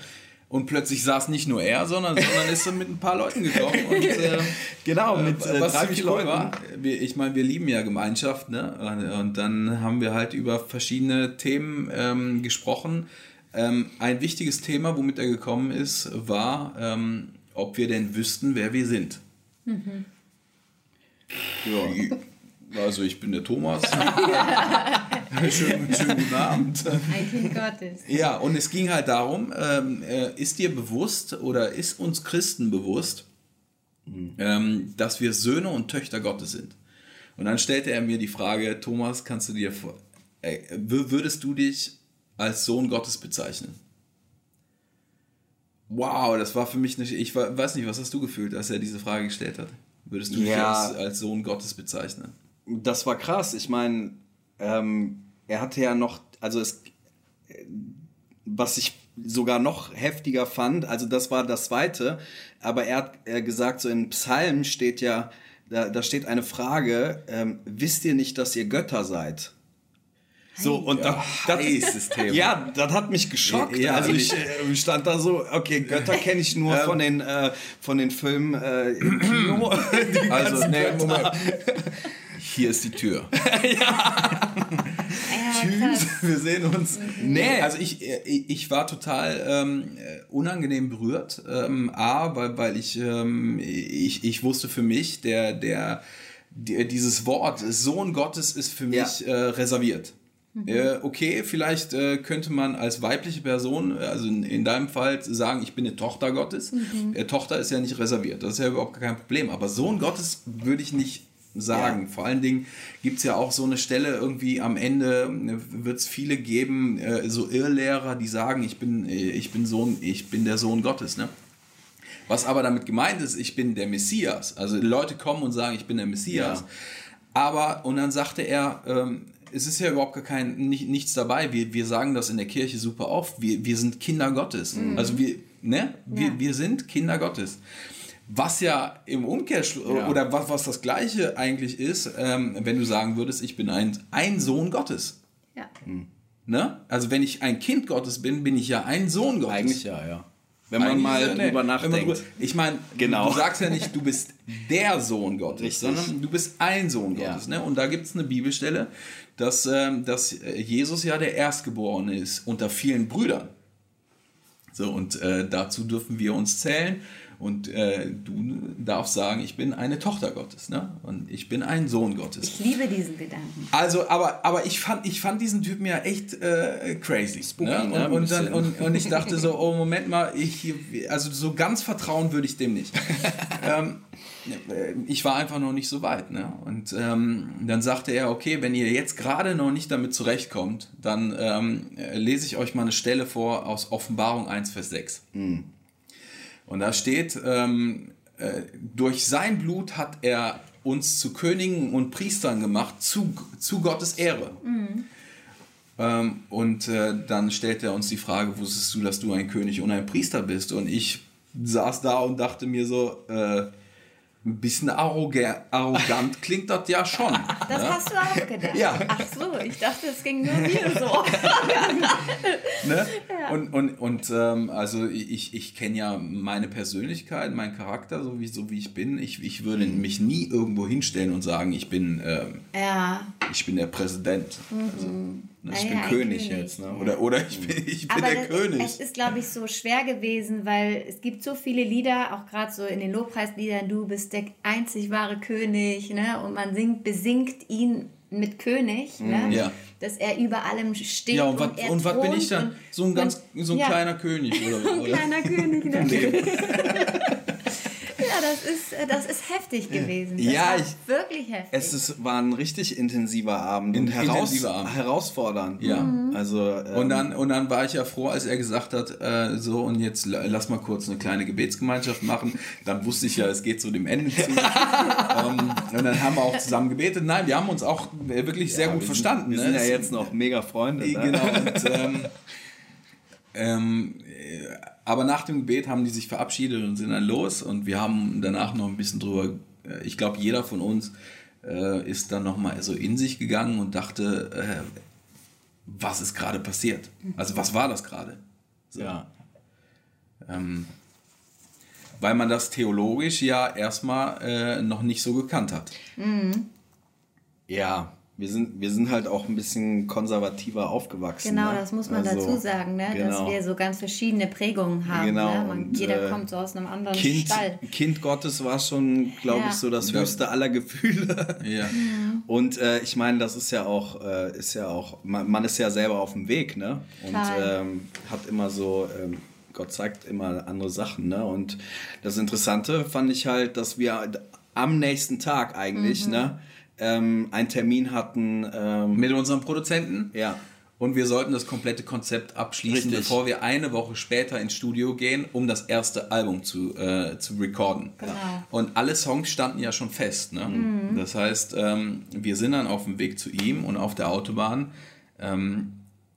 Und plötzlich saß nicht nur er, sondern, sondern ist dann mit ein paar Leuten gekommen. Und, äh, genau, mit äh, was drei, vier cool Leuten. war. Wir, ich meine, wir lieben ja Gemeinschaft, ne? Und, dann haben wir halt über verschiedene Themen ähm, gesprochen. Ähm, ein wichtiges Thema, womit er gekommen ist, war, ähm, ob wir denn wüssten, wer wir sind. Ja. Also ich bin der Thomas. schönen, schönen guten Abend. Ein Kind Gottes. Ja, und es ging halt darum, ähm, äh, ist dir bewusst oder ist uns Christen bewusst, ähm, dass wir Söhne und Töchter Gottes sind? Und dann stellte er mir die Frage, Thomas, kannst du dir vor, äh, wür- würdest du dich als Sohn Gottes bezeichnen? Wow, das war für mich nicht, ich weiß nicht, was hast du gefühlt, als er diese Frage gestellt hat? Würdest du dich Ja. als, als Sohn Gottes bezeichnen? Das war krass. Ich meine, ähm, er hatte ja noch, also es, was ich sogar noch heftiger fand, also das war das zweite, aber er hat äh, gesagt, so in Psalmen steht ja, da, da steht eine Frage, ähm, wisst ihr nicht, dass ihr Götter seid? So, und da, das, Thema. ja, das hat mich geschockt. Ja, also ich- äh, stand da so, okay, Götter kenne ich nur von den, äh, von den Filmen äh, im Kino. Also, nee. Moment. Hier ist die Tür. Ja, krass. Wir sehen uns. Nee. Also ich, äh, ich war total ähm, äh, unangenehm berührt. Ähm, A, weil, weil ich, ähm, ich, ich wusste für mich, der, der, der, dieses Wort Sohn Gottes ist für mich Ja. äh, reserviert. Äh, okay, vielleicht äh, könnte man als weibliche Person, also in, in deinem Fall, sagen, ich bin eine Tochter Gottes. Äh, Tochter ist ja nicht reserviert, das ist ja überhaupt kein Problem. Aber Sohn Gottes würde ich nicht sagen. Vor allen Dingen gibt es ja auch so eine Stelle irgendwie am Ende, wird es viele geben, äh, so Irrlehrer, die sagen, ich bin, äh, ich bin Sohn, ich bin der Sohn Gottes. Ne? Was aber damit gemeint ist, ich bin der Messias. Also Leute kommen und sagen, ich bin der Messias. Ja. Aber, und dann sagte er, ähm, es ist ja überhaupt gar kein, nicht, nichts dabei. Wir, wir sagen das in der Kirche super oft. Wir, wir sind Kinder Gottes. Also wir, ne? Wir, Ja. wir sind Kinder Gottes. Was ja im Umkehrschluss, Ja. oder was, was das Gleiche eigentlich ist, ähm, wenn du sagen würdest, ich bin ein, ein Sohn Gottes. Ja. Ne? Also wenn ich ein Kind Gottes bin, bin ich ja ein Sohn Gottes. Eigentlich ja, ja. Wenn man Eigentlich mal ja- nee, drüber nachdenkt. drüber- Ich meine, Genau. du sagst ja nicht, du bist der Sohn Gottes, Richtig. sondern du bist ein Sohn Ja. Gottes. Ne? Und da gibt es eine Bibelstelle, dass, ähm, dass Jesus ja der Erstgeborene ist unter vielen Brüdern. So, und äh, dazu dürfen wir uns zählen. Und äh, du darfst sagen, ich bin eine Tochter Gottes. Ne? Und ich bin ein Sohn Gottes. Ich liebe diesen Gedanken. Also, aber, aber ich, fand, ich fand diesen Typen ja echt äh, crazy. Spooky, ne? ne? und, Ein und, dann, und, und ich dachte so, oh Moment mal, ich, also so ganz vertrauen würde ich dem nicht. ähm, äh, ich war einfach noch nicht so weit. Ne? Und ähm, dann sagte er, okay, wenn ihr jetzt gerade noch nicht damit zurechtkommt, dann ähm, äh, lese ich euch mal eine Stelle vor aus Offenbarung 1, Vers 6. Und da steht, ähm, äh, durch sein Blut hat er uns zu Königen und Priestern gemacht, zu, zu Gottes Ehre. Ähm, und äh, dann stellt er uns die Frage, wusstest du, dass du ein König und ein Priester bist? Und ich saß da und dachte mir so, äh, ein bisschen arroga arrogant klingt das ja schon. Das ne? hast du auch gedacht. Ja. Ach so, ich dachte, es ging nur mir so. ne? Und, und, und ähm, also ich, ich kenne ja meine Persönlichkeit, meinen Charakter, so wie, so wie ich bin. Ich, ich würde mich nie irgendwo hinstellen und sagen, ich bin, ähm, Ja, ich bin der Präsident. Also, ne? Ah Ich ja, bin ein König, König, jetzt, ne? oder, oder ich bin, ich bin aber der das, König. es ist, glaube ich, so schwer gewesen, weil es gibt so viele Lieder, auch gerade so in den Lobpreisliedern, du bist der einzig wahre König, ne? Und man singt, besingt ihn mit König, ne? Mhm. Ja. Dass er über allem steht. ja, und was er und was bin ich dann? und So ein ganz, so ein ja, kleiner König oder, Ein oder? kleiner König, ne? ja, das ist, äh, das ist heftig gewesen. Das Ja, war ich- wirklich heftig. Es ist, war ein richtig intensiver Abend und In- heraus, intensiver Abend. herausfordernd. Ja. Mhm. Also, ähm, Und dann, und dann war ich ja froh, als er gesagt hat, äh, so und jetzt la- lass mal kurz eine kleine Gebetsgemeinschaft machen. Dann wusste ich ja, es geht zu dem Ende zu. ähm, und dann haben wir auch zusammen gebetet. Nein, wir haben uns auch äh, wirklich sehr ja, gut wir verstanden. Sind, wir ne? sind ja jetzt noch mega Freunde. Äh, Ne? Genau. Und, ähm, ähm, äh, aber nach dem Gebet haben die sich verabschiedet und sind dann los und wir haben danach noch ein bisschen drüber, äh, ich glaube, jeder von uns äh, ist dann nochmal so in sich gegangen und dachte, äh, was ist gerade passiert? Also was war das gerade? So. Ja. Ähm, weil man das theologisch ja erstmal äh, noch nicht so gekannt hat. Ja, wir sind, wir sind halt auch ein bisschen konservativer aufgewachsen. Genau, ne? das muss man Also, dazu sagen, ne? genau. dass wir so ganz verschiedene Prägungen haben. Genau, Ne? Man, und, jeder äh, kommt so aus einem anderen Kind, Stall. kind Gottes war schon, glaube Ja. ich, so das Ja. höchste aller Gefühle. Ja. Und äh, ich meine, das ist ja auch, äh, ist ja auch, man, man ist ja selber auf dem Weg, ne? Und ähm, hat immer so, ähm, Gott zeigt immer andere Sachen, ne? Und das Interessante fand ich halt, dass wir am nächsten Tag eigentlich, Mhm. ne, ähm, einen Termin hatten. Ähm, Mit unserem Produzenten. ja, Und wir sollten das komplette Konzept abschließen, Richtig. bevor wir eine Woche später ins Studio gehen, um das erste Album zu, äh, zu recorden. Genau. Und alle Songs standen ja schon fest. Ne? Das heißt, ähm, wir sind dann auf dem Weg zu ihm und auf der Autobahn. Ähm,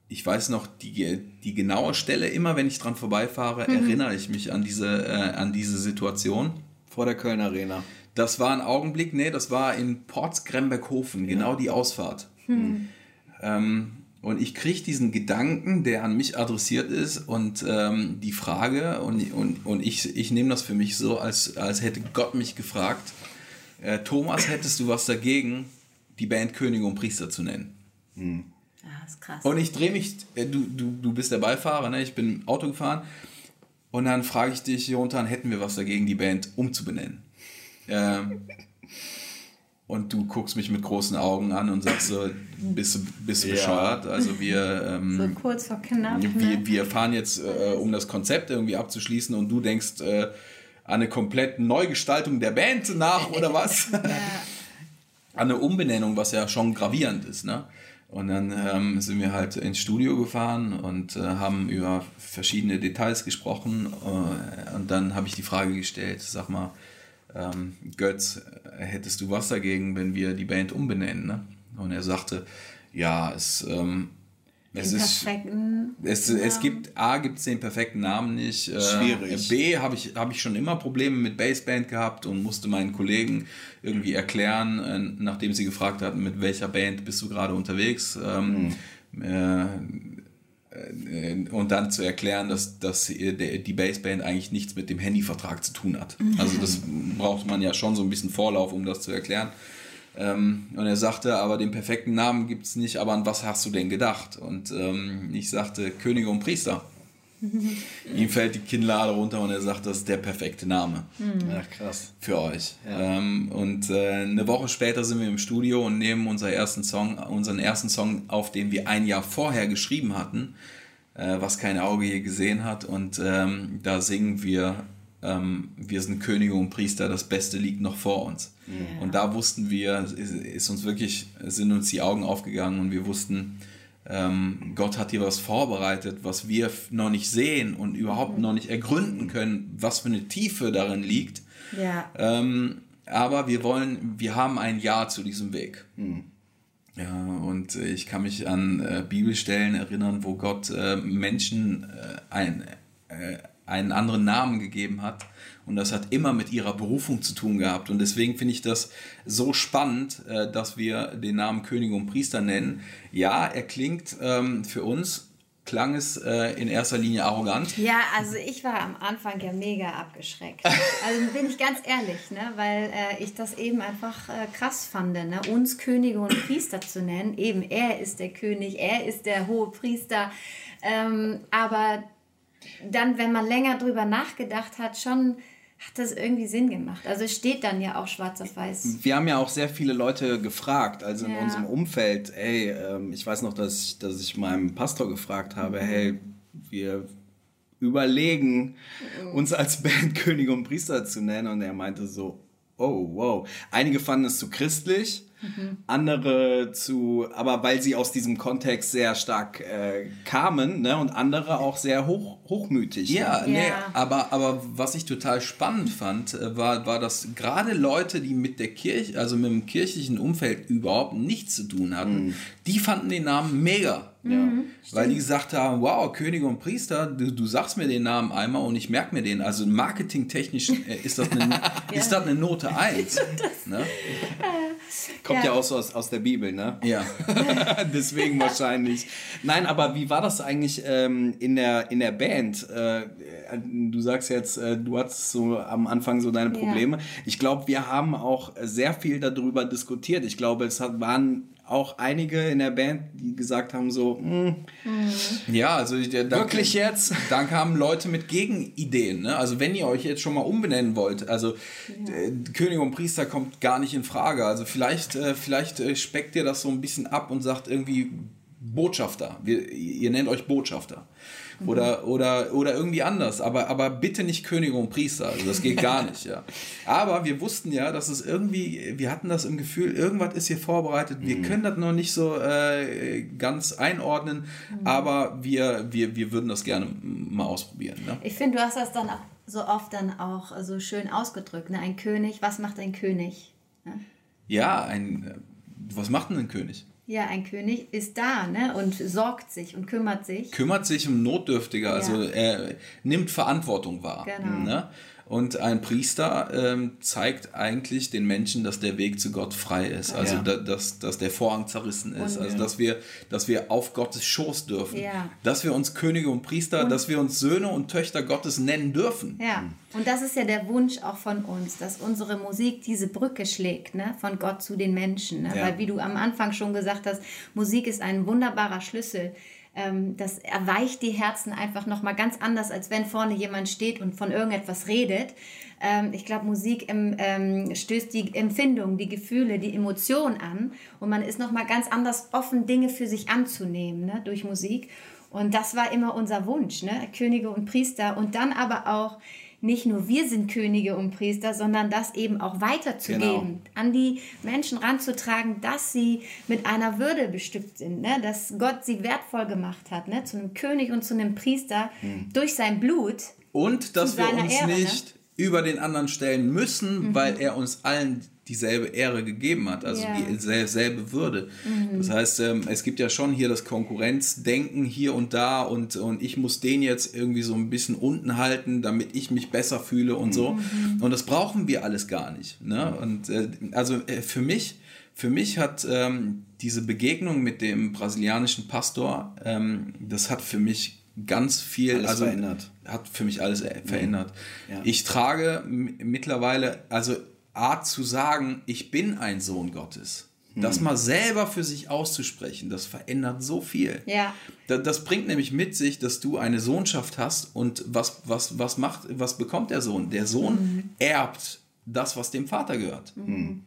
ich weiß noch die, die genaue Stelle, immer wenn ich dran vorbeifahre, erinnere ich mich an diese, äh, an diese Situation. vor der Köln Arena. Das war ein Augenblick, nee, das war in Portsgremberghofen, genau die Ausfahrt. Ähm, und ich kriege diesen Gedanken, der an mich adressiert ist und ähm, die Frage, und, und, und ich, ich nehme das für mich so, als, als hätte Gott mich gefragt, äh, Thomas, hättest du was dagegen, die Band König und Priester zu nennen? Ah, ist krass. Und ich drehe mich, äh, du, du, du bist der Beifahrer, ne? ich bin Auto gefahren. Und dann frage ich dich, Jonathan, hätten wir was dagegen, die Band umzubenennen? Ähm, und du guckst mich mit großen Augen an und sagst so, bist du, bist du Ja. bescheuert? Also wir, so ähm, kurz vor knapp. Ne? wir, wir fahren jetzt, äh, um das Konzept irgendwie abzuschließen und du denkst äh, an eine komplett Neugestaltung der Band nach oder was? ja. an eine Umbenennung, was ja schon gravierend ist. Ne? Und dann ähm, sind wir halt ins Studio gefahren und äh, haben über verschiedene Details gesprochen. Äh, und dann habe ich die Frage gestellt, sag mal, ähm, Götz, äh, hättest du was dagegen, wenn wir die Band umbenennen? Ne? Und er sagte, ja, es, ähm, es ist... Es, es gibt, A, gibt es den perfekten Namen nicht. Äh, Schwierig. B, habe ich, hab ich schon immer Probleme mit Bassband gehabt und musste meinen Kollegen irgendwie erklären, äh, nachdem sie gefragt hatten, mit welcher Band bist du gerade unterwegs. Ähm, äh, äh, und dann zu erklären, dass, dass der- die Bassband eigentlich nichts mit dem Handyvertrag zu tun hat. Also das braucht man ja schon so ein bisschen Vorlauf, um das zu erklären. Ähm, und er sagte, aber den perfekten Namen gibt es nicht, aber an was hast du denn gedacht? Und ähm, ich sagte, Könige und Priester. Ihm fällt die Kinnlade runter und er sagt, das ist der perfekte Name Ja, krass. für euch. Ja. Ähm, und äh, eine Woche später sind wir im Studio und nehmen unseren ersten Song, unseren ersten Song auf, den wir ein Jahr vorher geschrieben hatten, äh, was kein Auge je gesehen hat. Und ähm, da singen wir, ähm, wir sind Könige und Priester, das Beste liegt noch vor uns. Und da wussten wir, ist, ist uns wirklich, sind uns die Augen aufgegangen und wir wussten, ähm, Gott hat hier was vorbereitet, was wir noch nicht sehen und überhaupt noch nicht ergründen können, was für eine Tiefe darin liegt. Ja. Ähm, aber wir wollen, wir haben ein Ja zu diesem Weg. Ja, und äh, ich kann mich an äh, Bibelstellen erinnern, wo Gott äh, Menschen äh, ein, äh, einen anderen Namen gegeben hat. Und das hat immer mit ihrer Berufung zu tun gehabt. Und deswegen finde ich das so spannend, äh, dass wir den Namen Könige und Priester nennen. Ja, er klingt ähm, für uns, klang es äh, in erster Linie arrogant. Ja, also ich war am Anfang ja mega abgeschreckt. Also bin ich ganz ehrlich, ne? weil äh, ich das eben einfach äh, krass fand, ne? uns Könige und Priester zu nennen. Eben, er ist der König, er ist der hohe Priester. Ähm, aber dann, wenn man länger drüber nachgedacht hat, schon hat das irgendwie Sinn gemacht. Also es steht dann ja auch schwarz auf weiß. Wir haben ja auch sehr viele Leute gefragt, also in Ja. unserem Umfeld, ey, ähm, ich weiß noch, dass ich, dass ich meinem Pastor gefragt habe, hey, wir überlegen, uns als Band Könige und Priester zu nennen und er meinte so, oh, wow. Einige fanden es zu christlich, andere zu, aber weil sie aus diesem Kontext sehr stark äh, kamen, ne, und andere auch sehr hoch, hochmütig. Ja, ne? nee, Ja. aber, aber was ich total spannend fand, äh, war, war, dass gerade Leute, die mit der Kirche, also mit dem kirchlichen Umfeld überhaupt nichts zu tun hatten, die fanden den Namen mega. Ja. Weil die gesagt haben, wow, Könige und Priester, du, du sagst mir den Namen einmal und ich merke mir den. Also marketingtechnisch äh, ist das eine, ist das eine Note 1. ne? Kommt ja, ja auch so aus, aus der Bibel, ne? Ja. Deswegen wahrscheinlich. Nein, aber wie war das eigentlich ähm, in, der, in der Band? Äh, du sagst jetzt, äh, du hattest so am Anfang so deine Probleme. Ja. Ich glaube, wir haben auch sehr viel darüber diskutiert. Ich glaube, es hat, waren auch einige in der Band, die gesagt haben so, mm, ja, also da, wirklich jetzt. Dann kamen Leute mit Gegenideen. Ne? Also wenn ihr euch jetzt schon mal umbenennen wollt, also ja. Äh, König und Priester kommt gar nicht in Frage. Also vielleicht, äh, vielleicht äh, speckt ihr das so ein bisschen ab und sagt irgendwie Botschafter. Wir, ihr nennt euch Botschafter oder, oder, oder irgendwie anders. Aber, aber bitte nicht Könige und Priester. Also das geht gar nicht, ja. Aber wir wussten ja, dass es irgendwie, wir hatten das im Gefühl, irgendwas ist hier vorbereitet. Wir mhm. können das noch nicht so äh, ganz einordnen, mhm. aber wir, wir, wir würden das gerne mal ausprobieren. Ne? Ich finde, du hast das dann so oft dann auch so schön ausgedrückt. Ne? Ein König, was macht ein König? Ne? Ja, ein, äh, was macht denn ein König? Ja, ein König ist da ne? und sorgt sich und kümmert sich. Kümmert sich um Notdürftige, also ja. er nimmt Verantwortung wahr. Genau. Ne? Und ein Priester ähm, zeigt eigentlich den Menschen, dass der Weg zu Gott frei ist. Also, ja. da, dass, dass der Vorhang zerrissen ist. Und, also, dass wir, dass wir auf Gottes Schoß dürfen. Ja. Dass wir uns Könige und Priester, und, dass wir uns Söhne und Töchter Gottes nennen dürfen. Ja, und das ist ja der Wunsch auch von uns, dass unsere Musik diese Brücke schlägt, ne? von Gott zu den Menschen. Ne? Ja. Weil, wie du am Anfang schon gesagt hast, Musik ist ein wunderbarer Schlüssel ähm, das erweicht die Herzen einfach nochmal ganz anders, als wenn vorne jemand steht und von irgendetwas redet. Ähm, ich glaube, Musik im, ähm, stößt die Empfindung, die Gefühle, die Emotionen an und man ist nochmal ganz anders offen, Dinge für sich anzunehmen ne, durch Musik. Und das war immer unser Wunsch, ne? Könige und Priester. Und dann aber auch nicht nur wir sind Könige und Priester, sondern das eben auch weiterzugeben, genau. an die Menschen ranzutragen, dass sie mit einer Würde bestückt sind, ne? dass Gott sie wertvoll gemacht hat, ne? zu einem König und zu einem Priester hm. durch sein Blut. Und dass wir uns Ehre, nicht ne? Über den anderen stellen müssen, mhm. weil er uns allen dieselbe Ehre gegeben hat, also yeah. dieselbe Würde. Mhm. Das heißt, ähm, es gibt ja schon hier das Konkurrenzdenken hier und da und, und ich muss den jetzt irgendwie so ein bisschen unten halten, damit ich mich besser fühle und so. Mhm. Und das brauchen wir alles gar nicht. Ne? Und äh, also äh, für mich, für mich hat ähm, diese Begegnung mit dem brasilianischen Pastor, ähm, das hat für mich ganz viel alles also verändert. Hat für mich alles äh, verändert. Ja. Ich trage mittlerweile also Art zu sagen, ich bin ein Sohn Gottes. Das hm. mal selber für sich auszusprechen, das verändert so viel. Ja. Das, das, bringt nämlich mit sich, dass du eine Sohnschaft hast und was, was, was macht, was bekommt der Sohn? Der Sohn mhm. erbt das, was dem Vater gehört. Mhm.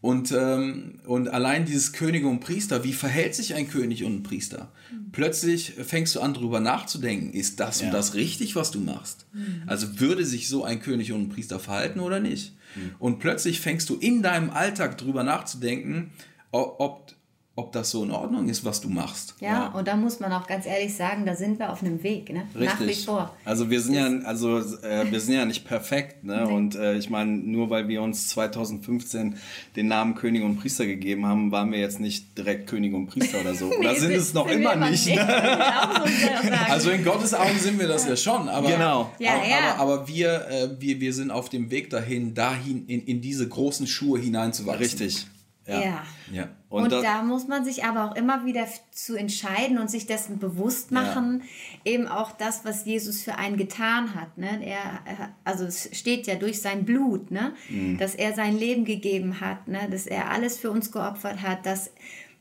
Und, ähm, und allein dieses Könige und Priester, wie verhält sich ein König und ein Priester? Mhm. Plötzlich fängst du an, darüber nachzudenken, ist das ja. und das richtig, was du machst? Mhm. Also würde sich so ein König und ein Priester verhalten oder nicht? Mhm. Und plötzlich fängst du in deinem Alltag drüber nachzudenken, ob, ob das so in Ordnung ist, was du machst. Ja, ja, und da muss man auch ganz ehrlich sagen, da sind wir auf einem Weg, ne? Richtig. Nach wie vor. Also wir sind das ja, also äh, wir sind ja nicht perfekt, ne? Nee. Und äh, ich meine, nur weil wir uns 2015 den Namen König und Priester gegeben haben, waren wir jetzt nicht direkt König und Priester oder so. nee, oder sind es noch immer nicht? nicht. also in Gottes Augen sind wir das ja schon, aber, genau. ja, aber, ja. aber, aber wir, äh, wir, wir sind auf dem Weg dahin, dahin in, in diese großen Schuhe hineinzuwachsen. Richtig. Ja. ja. ja. Und, und da, muss man sich aber auch immer wieder zu entscheiden und sich dessen bewusst machen, ja. eben auch das, was Jesus für einen getan hat. Ne? Er, also es steht ja durch sein Blut, ne? Mhm. dass er sein Leben gegeben hat, ne? dass er alles für uns geopfert hat, dass,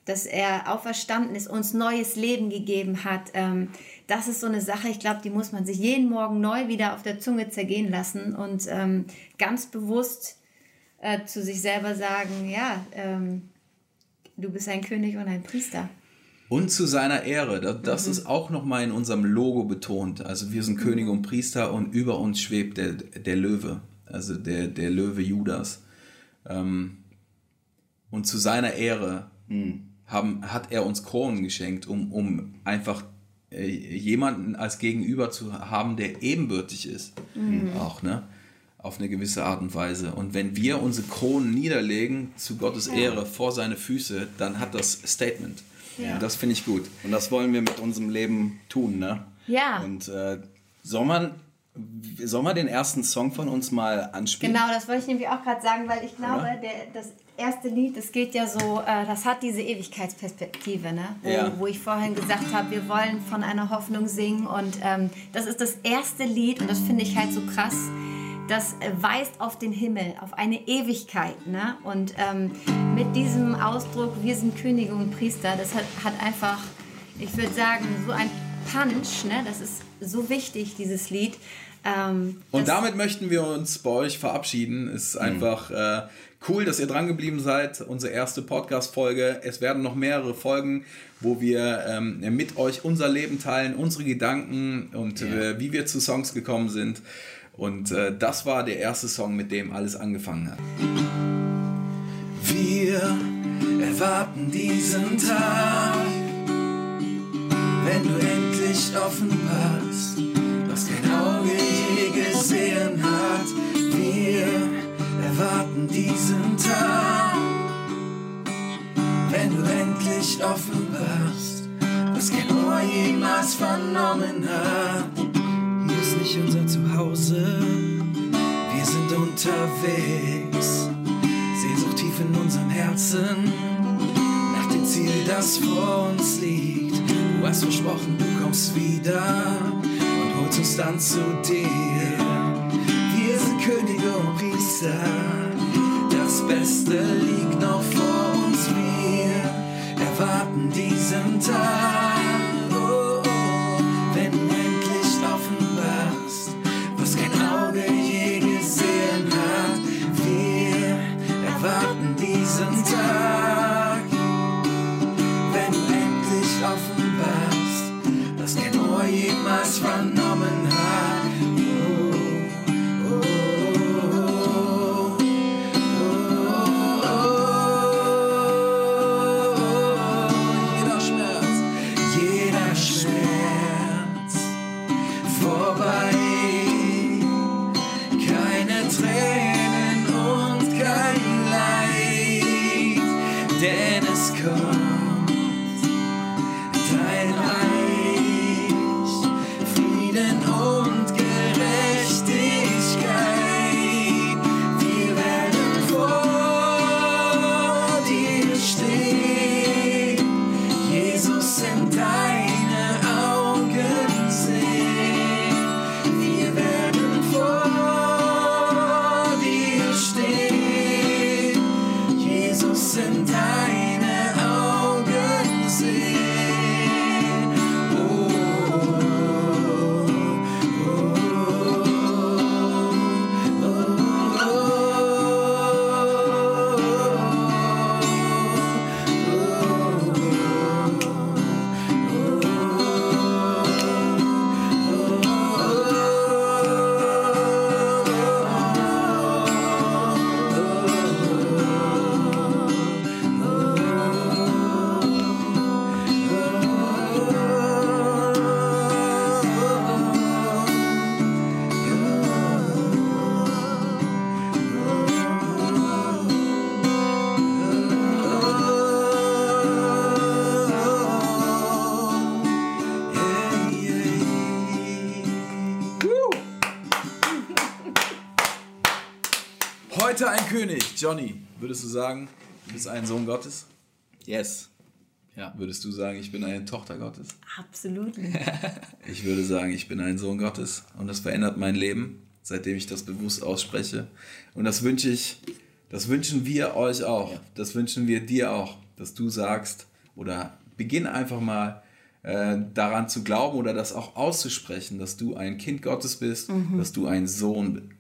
dass er auferstanden ist, uns neues Leben gegeben hat. Ähm, das ist so eine Sache, ich glaube, die muss man sich jeden Morgen neu wieder auf der Zunge zergehen lassen und ähm, ganz bewusst äh, zu sich selber sagen, ja, ähm, du bist ein König und ein Priester. Und zu seiner Ehre. Das, das mhm. ist auch nochmal in unserem Logo betont. Also wir sind mhm. König und Priester und über uns schwebt der, der Löwe. Also der, der Löwe Judas. Ähm, und zu seiner Ehre mhm. haben, hat er uns Kronen geschenkt, um, um einfach äh, jemanden als Gegenüber zu haben, der ebenbürtig ist. Mhm. Auch, ne? Auf eine gewisse Art und Weise. Und wenn wir unsere Kronen niederlegen zu Gottes ja. Ehre vor seine Füße, dann hat das Statement. Ja. Und das finde ich gut. Und das wollen wir mit unserem Leben tun, ne? Ja. Und äh, soll man Sollen wir den ersten Song von uns mal anspielen? Genau, das wollte ich nämlich auch gerade sagen, weil ich glaube, der, das erste Lied, das geht ja so, äh, das hat diese Ewigkeitsperspektive, ne? wo, Ja. wo ich vorhin gesagt habe, wir wollen von einer Hoffnung singen und ähm, das ist das erste Lied und das finde ich halt so krass. Das weist auf den Himmel, auf eine Ewigkeit. Ne? Und ähm, mit diesem Ausdruck, wir sind Könige und Priester, das hat, hat einfach, ich würde sagen, so ein Punch. Ne? Das ist so wichtig, dieses Lied. Ähm, Und damit möchten wir uns bei euch verabschieden. Es ist einfach äh, cool, dass ihr dran geblieben seid. Unsere erste Podcast-Folge. Es werden noch mehrere Folgen, wo wir ähm, mit euch unser Leben teilen, unsere Gedanken und äh, wie wir zu Songs gekommen sind. Und äh, das war der erste Song, mit dem alles angefangen hat. Wir erwarten diesen Tag, wenn du endlich offenbarst, was kein Auge je gesehen hat. Wir erwarten diesen Tag, wenn du endlich offenbarst, was kein Ohr jemals vernommen hat. Nicht unser Zuhause, wir sind unterwegs. Sehnsucht tief in unserem Herzen nach dem Ziel, das vor uns liegt. Du hast versprochen, du kommst wieder und holst uns dann zu dir. Wir sind Könige und Priester, das Beste liegt noch vor uns. Wir erwarten diesen Tag, jemals Johnny, würdest du sagen, du bist ein Sohn Gottes? Yes. Ja. Würdest du sagen, ich bin eine Tochter Gottes? Absolut. Ich würde sagen, ich bin ein Sohn Gottes und das verändert mein Leben, seitdem ich das bewusst ausspreche. Und das wünsche ich, das wünschen wir euch auch. Das wünschen wir dir auch, dass du sagst oder beginn einfach mal äh, daran zu glauben oder das auch auszusprechen, dass du ein Kind Gottes bist, dass du ein Sohn,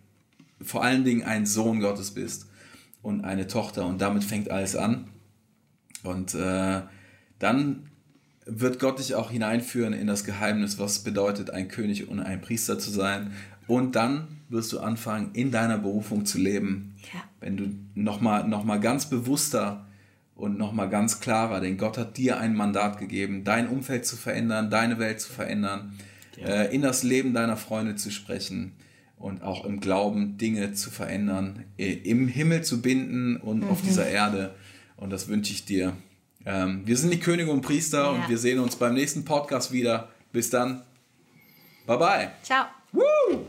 vor allen Dingen ein Sohn Gottes bist und eine Tochter. Und damit fängt alles an. Und äh, dann wird Gott dich auch hineinführen in das Geheimnis, was bedeutet, ein König und ein Priester zu sein. Und dann wirst du anfangen, in deiner Berufung zu leben. Ja. Wenn du nochmal noch mal ganz bewusster und nochmal ganz klarer, denn Gott hat dir ein Mandat gegeben, dein Umfeld zu verändern, deine Welt zu verändern, äh, in das Leben deiner Freunde zu sprechen und auch im Glauben Dinge zu verändern, im Himmel zu binden und auf dieser Erde. Und das wünsche ich dir. Ähm, wir sind die Könige und Priester Ja. und wir sehen uns beim nächsten Podcast wieder. Bis dann. Bye bye. Ciao. Woo!